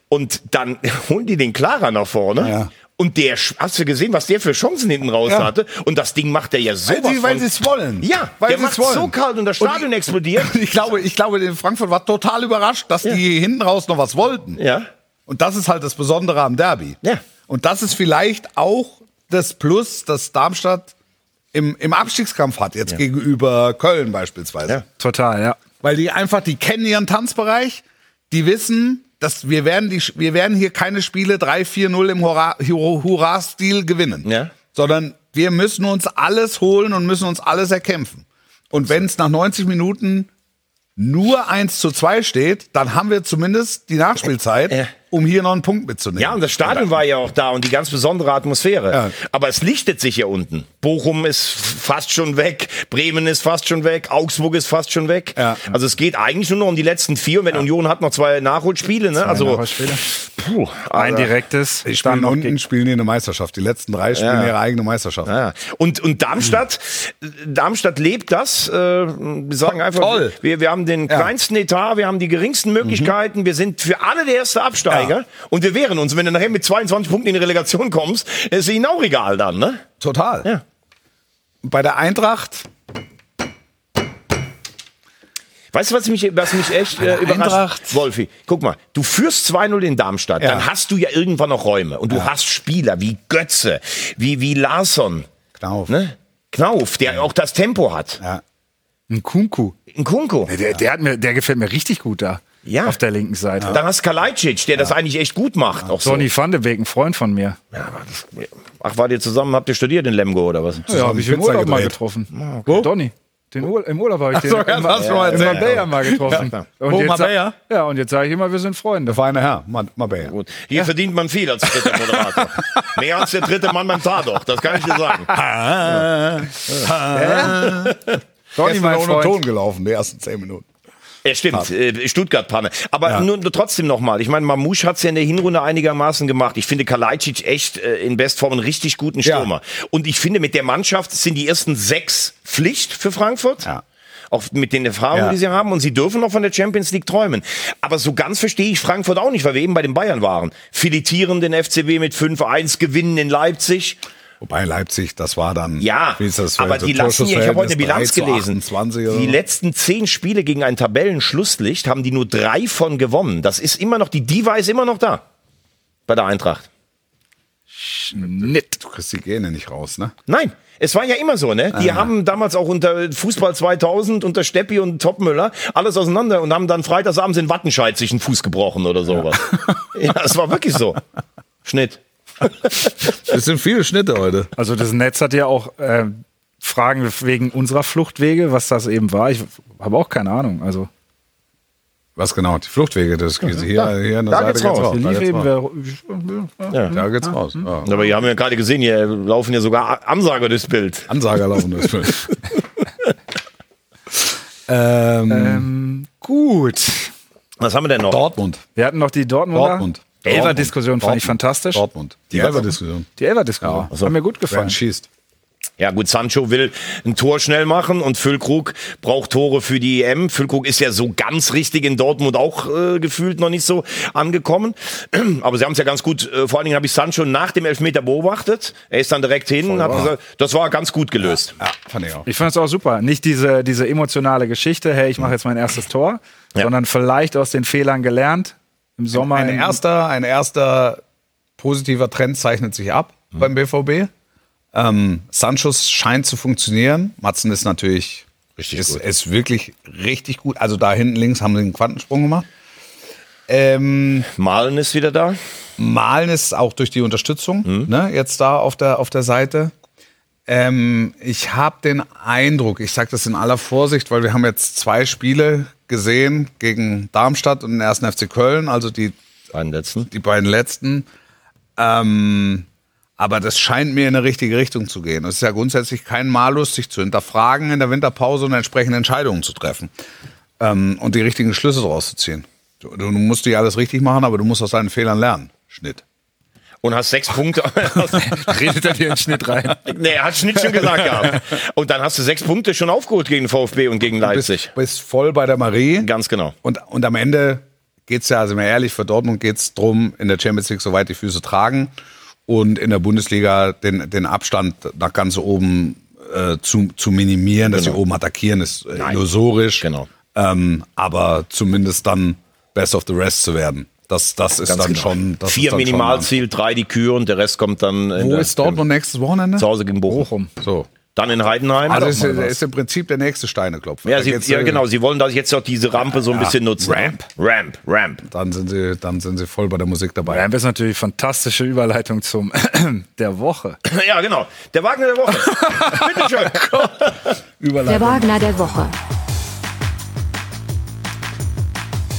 Und dann holen die den Klarer nach vorne. Ja. Und der, hast du gesehen, was der für Chancen hinten raus Ja. hatte? Und das Ding macht er ja so Weil sie- weil sie es wollen. Ja, Weil der sie es macht wollen. so kalt und das Stadion explodiert. Ich glaube, ich glaube, in Frankfurt war total überrascht, dass die hinten raus noch was wollten. Ja. Und das ist halt das Besondere am Derby. Ja. Und das ist vielleicht auch das Plus, das Darmstadt im, im Abstiegskampf hat, jetzt gegenüber Köln beispielsweise. Ja. Total, ja. Weil die einfach, die kennen ihren Tanzbereich, die wissen, dass wir werden, die, wir werden hier keine Spiele 3-4-0 im Hurra- Hurra- Hurra-Stil gewinnen. Ja. Sondern wir müssen uns alles holen und müssen uns alles erkämpfen. Und wenn es nach 90 Minuten nur 1 zu 2 steht, dann haben wir zumindest die Nachspielzeit, Äh. um hier noch einen Punkt mitzunehmen. Ja, und das Stadion war ja auch da und die ganz besondere Atmosphäre. Ja. Aber es lichtet sich hier unten. Bochum ist fast schon weg, Bremen ist fast schon weg, Augsburg ist fast schon weg. Ja. Also es geht eigentlich nur noch um die letzten vier und wenn Union hat noch zwei Nachholspiele, ne? also Nachholspiele. Puh, Ein also- direktes. Die spielen unten, gegen- spielen die eine Meisterschaft. Die letzten drei spielen Ja. ihre eigene Meisterschaft. Ja. Und, und Darmstadt, Darmstadt lebt das. Äh, wir sagen einfach, Toll. Wir, wir haben den Ja. kleinsten Etat, wir haben die geringsten Möglichkeiten, wir sind für alle der erste Absteiger Ja. und wir wehren uns. Wenn du nachher mit 22 Punkten in die Relegation kommst, ist ihnen auch egal dann, ne? Total. Ja. Bei der Eintracht, Weißt du, was mich, was mich echt äh, überrascht? Eintracht. Wolfi, guck mal, du führst 2-0 in Darmstadt, Ja. dann hast du ja irgendwann noch Räume und du hast Spieler wie Götze, wie, wie Larsson, Knauf. ne? Knauf, der auch das Tempo hat. Ja. Ein Kunku. Ein Kunko. Der, der, hat mir, der gefällt mir richtig gut da. Ja. Auf der linken Seite. Dann hast Kalajdzic, der das eigentlich echt gut macht. Auch so. Sonny van de Beek, ein Freund von mir. Ach, wart ihr zusammen, habt ihr studiert in Lemgo oder was? Ja, habe ich im Urlaub mal getroffen. Donny. Den Ur Im Urlaub habe ich den so, ja, du mal in erzählt. Marbella mal getroffen. Ja. Und Wo, jetzt Marbella? Ja, und jetzt sage ich immer, wir sind Freunde. Der feine Herr, Ma- Mabea. Gut. Hier verdient man viel als dritter Moderator. Mehr als der dritte Mann beim Tatort, das kann ich dir sagen. Donny, Gestern mein ohne Freund. Ton gelaufen, die ersten zehn Minuten. Ja, stimmt, äh, Stuttgart-Panne. Aber Ja. nur, nur trotzdem nochmal. Ich meine, Mamouche hat's ja in der Hinrunde einigermaßen gemacht. Ich finde Kalajdzic echt äh, in Bestform einen richtig guten Ja. Stürmer. Und ich finde, mit der Mannschaft sind die ersten sechs Pflicht für Frankfurt. Ja. Auch mit den Erfahrungen, Ja. die sie haben. Und sie dürfen noch von der Champions League träumen. Aber so ganz verstehe ich Frankfurt auch nicht, weil wir eben bei den Bayern waren. Filetieren den FCB mit 5-1, gewinnen in Leipzig. Wobei Leipzig, das war dann. Ja, wie ist das, aber das die lassen ja, ich habe heute eine Bilanz Torschussverhältnis 3 gelesen. zu 28 oder Die letzten zehn Spiele gegen ein Tabellenschlusslicht haben die nur drei von gewonnen. Das ist immer noch, die Diva ist immer noch da. Bei der Eintracht. Schnitt. Du kriegst die Gene nicht raus, ne? Nein, es war ja immer so, ne? Die haben damals auch unter Fußball 2000, unter Steppi und Topmüller alles auseinander und haben dann freitagsabends in Wattenscheid sich einen Fuß gebrochen oder sowas. Ja, es war wirklich so. Schnitt. Es sind viele Schnitte heute. Also das Netz hat ja auch äh, Fragen wegen unserer Fluchtwege, was das eben war. Ich habe auch keine Ahnung. Also Was genau? Die Fluchtwege, das hier, hier an der da Seite geht's raus. Da hier lief geht's raus. wer, Da geht's raus. Ja. Aber wir haben ja gerade gesehen, hier laufen ja sogar Ansager durchs Bild. Ansager laufen das Bild. ähm, ähm, gut. Was haben wir denn noch? Dortmund. Wir hatten noch die Dortmunder. Dortmund. Elfer-Diskussion fand ich fantastisch. Dortmund. Die Elfer-Diskussion. Die Elfer-Diskussion. Hat mir gut gefallen. schießt. Ja gut, Sancho will ein Tor schnell machen und Füllkrug braucht Tore für die EM. Füllkrug ist ja so ganz richtig in Dortmund auch äh, gefühlt noch nicht so angekommen. Aber sie haben es ja ganz gut, äh, vor allen Dingen habe ich Sancho nach dem Elfmeter beobachtet. Er ist dann direkt hin und hat gesagt, das war ganz gut gelöst. Ja, fand ich auch. Ich fand es auch super. Nicht diese, diese emotionale Geschichte, hey, ich mache jetzt mein erstes Tor, Ja. sondern vielleicht aus den Fehlern gelernt. Im Sommer. Ein in- erster, ein erster positiver Trend zeichnet sich ab Mhm. beim BVB. Ähm, Sanchos scheint zu funktionieren. Matzen ist natürlich Richtig ist, gut. ist wirklich richtig gut. Also da hinten links haben sie einen Quantensprung gemacht. Ähm, Malen ist wieder da. Malen ist auch durch die Unterstützung, Mhm. ne, jetzt da auf der, auf der Seite. Ähm, ich habe den Eindruck, ich sage das in aller Vorsicht, weil wir haben jetzt zwei Spiele gesehen gegen Darmstadt und den ersten FC Köln, also die, Einen letzten. die beiden letzten. Ähm, aber das scheint mir in eine richtige Richtung zu gehen. Es ist ja grundsätzlich kein Malus, sich zu hinterfragen in der Winterpause und entsprechende Entscheidungen zu treffen ähm, und die richtigen Schlüsse daraus zu ziehen. Du, du musst nicht alles richtig machen, aber du musst aus deinen Fehlern lernen. Schnitt. Und hast sechs Punkte. Redet er dir einen Schnitt rein? nee, er hat Schnitt schon gesagt gehabt. Und dann hast du sechs Punkte schon aufgeholt gegen VfB und gegen Leipzig. Bist, bist voll bei der Marie. Ganz genau. Und, und am Ende geht's ja, sind wir ehrlich, für Dortmund geht's drum, in der Champions League so weit die Füße tragen und in der Bundesliga den, den Abstand nach ganz oben äh, zu, zu minimieren, dass Genau. sie oben attackieren, ist äh, illusorisch. Genau. Ähm, aber zumindest dann best of the rest zu werden. Das, das ist Ganz dann genau. schon. Das Vier dann Minimalziel, drei die Kür und der Rest kommt dann in Schon, wo der- ist Dortmund nächstes Wochenende? zu Hause gegen Bochum. So. Dann in Heidenheim. Also ist, ist im Prinzip der nächste Steineklopfer. ja, sie, ja, äh, genau. Sie wollen da jetzt auch diese Rampe so ein bisschen nutzen. Ramp. Ramp, Ramp. Dann sind sie, dann sind sie voll bei der Musik dabei. Ramp ist natürlich fantastische Überleitung zum der Woche. Ja, genau. Der Wagner der Woche. Bitteschön. Der Wagner der Woche.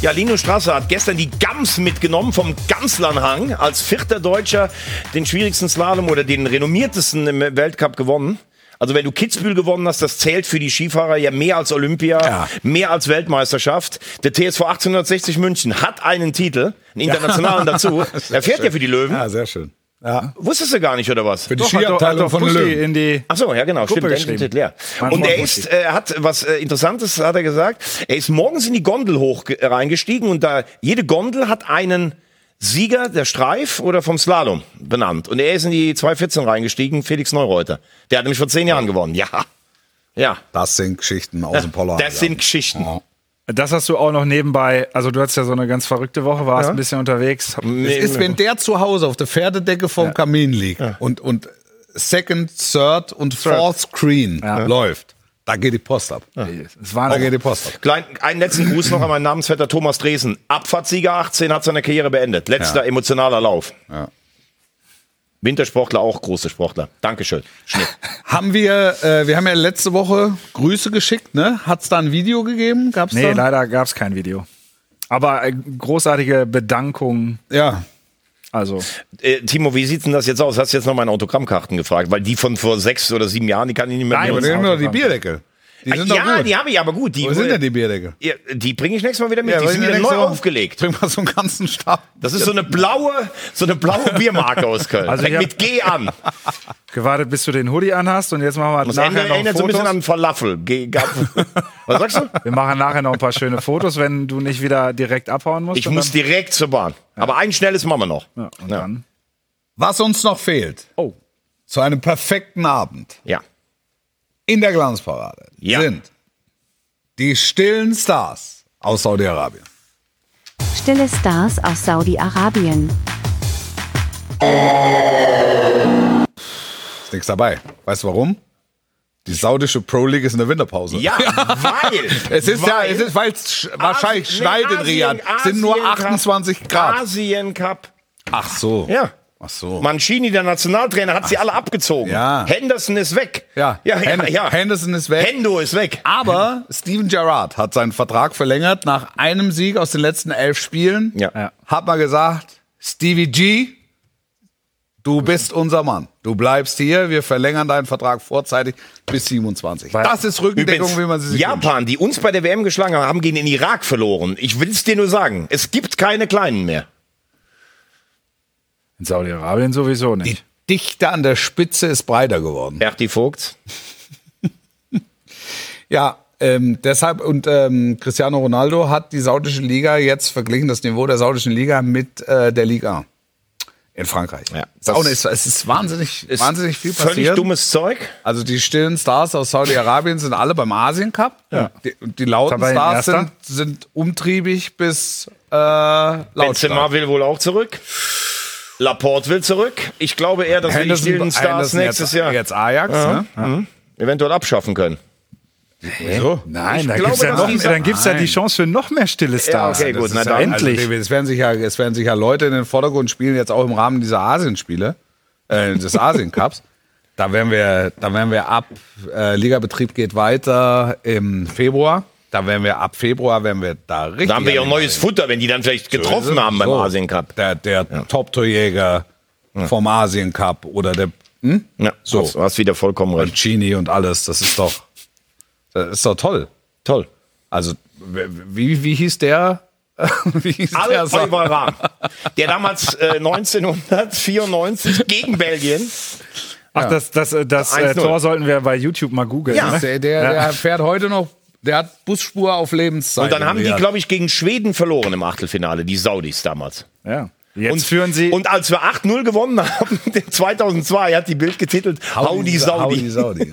Ja, Lino Strasser hat gestern die Gams mitgenommen vom Gamslernhang als vierter Deutscher den schwierigsten Slalom oder den renommiertesten im Weltcup gewonnen. Also wenn du Kitzbühel gewonnen hast, das zählt für die Skifahrer ja mehr als Olympia, Ja. mehr als Weltmeisterschaft. Der TSV 1860 München hat einen Titel, einen internationalen dazu. Er fährt ja für die Löwen. Ja, sehr schön. Ja. Wusstest du gar nicht, oder was? Für die Doch, hat Skiabteilung von Löwen. in die Ach so, ja genau, Gruppe stimmt. geschrieben. Titel, ja. Und er ist, äh, er hat was äh, Interessantes, hat er gesagt. Er ist morgens in die Gondel hoch ge- reingestiegen und da jede Gondel hat einen Sieger der Streif oder vom Slalom benannt. Und er ist in die 214 reingestiegen, Felix Neureuter. Der hat nämlich vor zehn Jahren gewonnen. Ja, ja. Das sind Geschichten aus dem Polar. Das sind Geschichten. Das hast du auch noch nebenbei, also du hattest ja so eine ganz verrückte Woche, warst ein bisschen unterwegs. Hab- Es ist, wenn der zu Hause auf der Pferdedecke vorm Kamin liegt und, und Second, Third und Fourth Screen läuft, da geht die Post ab. Es waren Da geht die Post ab. Klein, einen letzten Gruß noch an meinen Namensvetter Thomas Dresen. Abfahrtssieger 18 hat seine Karriere beendet. Letzter Ja. emotionaler Lauf. Ja. Wintersportler, auch große Sportler. Dankeschön. Schnitt. Haben wir, äh, wir haben ja letzte Woche Grüße geschickt, ne? Hat es da ein Video gegeben? Gab's Nee, da? leider gab es kein Video. Aber äh, großartige Bedankung. Ja. Also, Äh, Timo, wie sieht denn das jetzt aus? Hast du jetzt noch meine Autogrammkarten gefragt? Weil die von vor sechs oder sieben Jahren, die kann ich nicht mehr Nein, haben doch die Bierdeckel. Die sind Ah, doch ja, gut. die habe ich aber gut. Die, Wo sind denn die Bierdeckel? Ja, die bringe ich nächstes Mal wieder mit. Ja, die sind wieder neu Woche? aufgelegt. Bring mal so einen ganzen Stab. Das ist so eine blaue, so eine blaue Biermarke aus Köln. Also mit G an. gewartet, bis du den Hoodie anhast und jetzt machen wir Das nachher Ende noch erinnert so ein bisschen Fotos. an Falafel. G. Was sagst du? Wir machen nachher noch ein paar schöne Fotos, wenn du nicht wieder direkt abhauen musst. Ich muss direkt zur Bahn. Aber ein schnelles machen wir noch. ja, und Ja. dann. Was uns noch fehlt, Oh, zu einem perfekten Abend Ja. In der Glanzparade Ja. sind die stillen Stars aus Saudi-Arabien. Stille Stars aus Saudi-Arabien. Ist nichts dabei. Weißt du warum? Die saudische Pro League ist in der Winterpause. Ja, weil. Es ist ja, weil es ist, weil es sch- wahrscheinlich schneit in Riyadh. Es sind nur Asien Cup. 28 Grad. Asien Cup. Ach so. Ja. Ach so. Mancini, der Nationaltrainer, hat sie alle abgezogen. Ja. Henderson ist weg. Ja. ja, ja, Hen- ja. Henderson ist weg. Hendo ist weg. Aber Steven Gerrard hat seinen Vertrag verlängert nach einem Sieg aus den letzten elf Spielen. Ja. Ja. Hat mal gesagt, Stevie G, du bist unser Mann. Du bleibst hier. Wir verlängern deinen Vertrag vorzeitig bis 27. Weil- das ist Rückendeckung, wie man sie sich wünscht. Japan, die uns bei der WM geschlagen haben, haben gegen den Irak verloren. Ich will es dir nur sagen. Es gibt keine Kleinen mehr. In Saudi-Arabien sowieso Die nicht. Dichte an der Spitze ist breiter geworden. Berti Vogt. Ja, ähm, deshalb und ähm, Cristiano Ronaldo hat die saudische Liga jetzt verglichen, das Niveau der saudischen Liga mit äh, der Liga in Frankreich. Ja, ist auch das nicht, es ist wahnsinnig, Ist wahnsinnig viel Völlig passiert. dummes Zeug. Also die stillen Stars aus Saudi-Arabien sind alle beim Asien Cup. Ja. Die, und die lauten Dabei Stars sind, sind umtriebig bis äh, lautstark. Benzema will wohl auch zurück. Laporte will zurück. Ich glaube eher, dass wir die stillen Stars Henderson nächstes jetzt, Jahr Jetzt Ajax, ne? eventuell abschaffen können. So. Nein, Ich da glaube, gibt's ja noch, dann gibt's ja die Chance für noch mehr stille Stars. okay, gut, na ja dann. endlich. Also, es werden sich ja, es werden sich ja Leute in den Vordergrund spielen, jetzt auch im Rahmen dieser Asienspiele, äh, des Asien Cups. Da werden wir, da werden wir ab, äh, Ligabetrieb geht weiter im Februar. Da werden wir ab Februar, werden wir da richtig. Da haben wir ja auch neues Futter, wenn die dann vielleicht getroffen haben beim So. Asien Cup. Der, der Top-Torjäger vom Asien Cup oder der hm? Ja, So. so. Du hast wieder vollkommen recht. Chini und alles. Das ist doch, das ist doch toll. Toll. Also, wie, wie hieß der, Wie hieß Al? Oliver Rahn, der damals äh, 1994 gegen Belgien Ach, das, das, äh, das äh, 1-0. Tor sollten wir bei YouTube mal googeln. Ja. ne? Der, der, der fährt heute noch, der hat Busspur auf Lebenszeit. und dann haben die, glaube ich, gegen Schweden verloren im Achtelfinale, die Saudis damals. ja. Jetzt Und führen sie. Und als wir 8-0 gewonnen haben, 2002 hat die Bild getitelt Hau die Saudi. Die Saudi.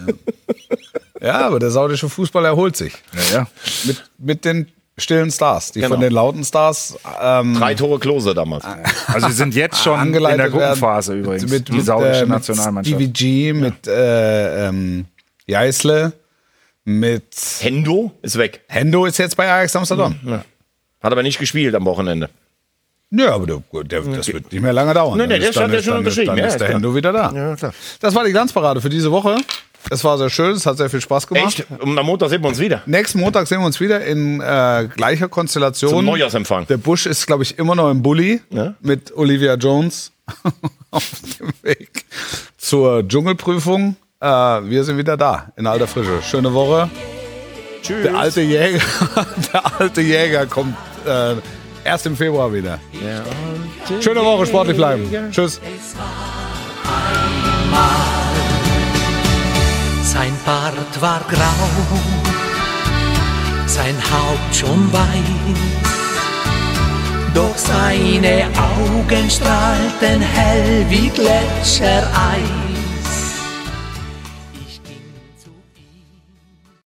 Ja. ja, aber der saudische Fußball erholt sich. ja, ja. Mit, mit den stillen Stars. Die Genau. von den lauten Stars ähm, Drei Tore Klose damals. Also sie sind jetzt schon in der Gruppenphase übrigens. Mit, die mit, saudische äh, mit Nationalmannschaft. Stevie G, mit äh, ähm, Jeißle, mit Hendo ist weg. Hendo ist jetzt bei Ajax Amsterdam. Hat aber nicht gespielt am Wochenende. Ja, aber der, der, das wird nicht mehr lange dauern. Nee, nee, Dann der dann hat ja schon dann unterschrieben. Dann Ja, ist ist der. Hendo wieder da. Ja, klar. Das war die Glanzparade für diese Woche. Es war sehr schön, es hat sehr viel Spaß gemacht. Echt? Und am Montag sehen wir uns wieder. Nächsten Montag sehen wir uns wieder in äh, gleicher Konstellation. Zum Neujahrsempfang. Der Busch ist, glaube ich, immer noch im Bulli Ja. mit Olivia Jones auf dem Weg zur Dschungelprüfung. Äh, wir sind wieder da in alter Frische. Schöne Woche. Tschüss. Der alte Jäger, der alte Jäger kommt äh, erst im Februar wieder. Schöne Woche, sportlich bleiben. Tschüss. Sein Bart war grau, sein Haupt schon weiß, doch seine Augen strahlten hell wie Gletschereis.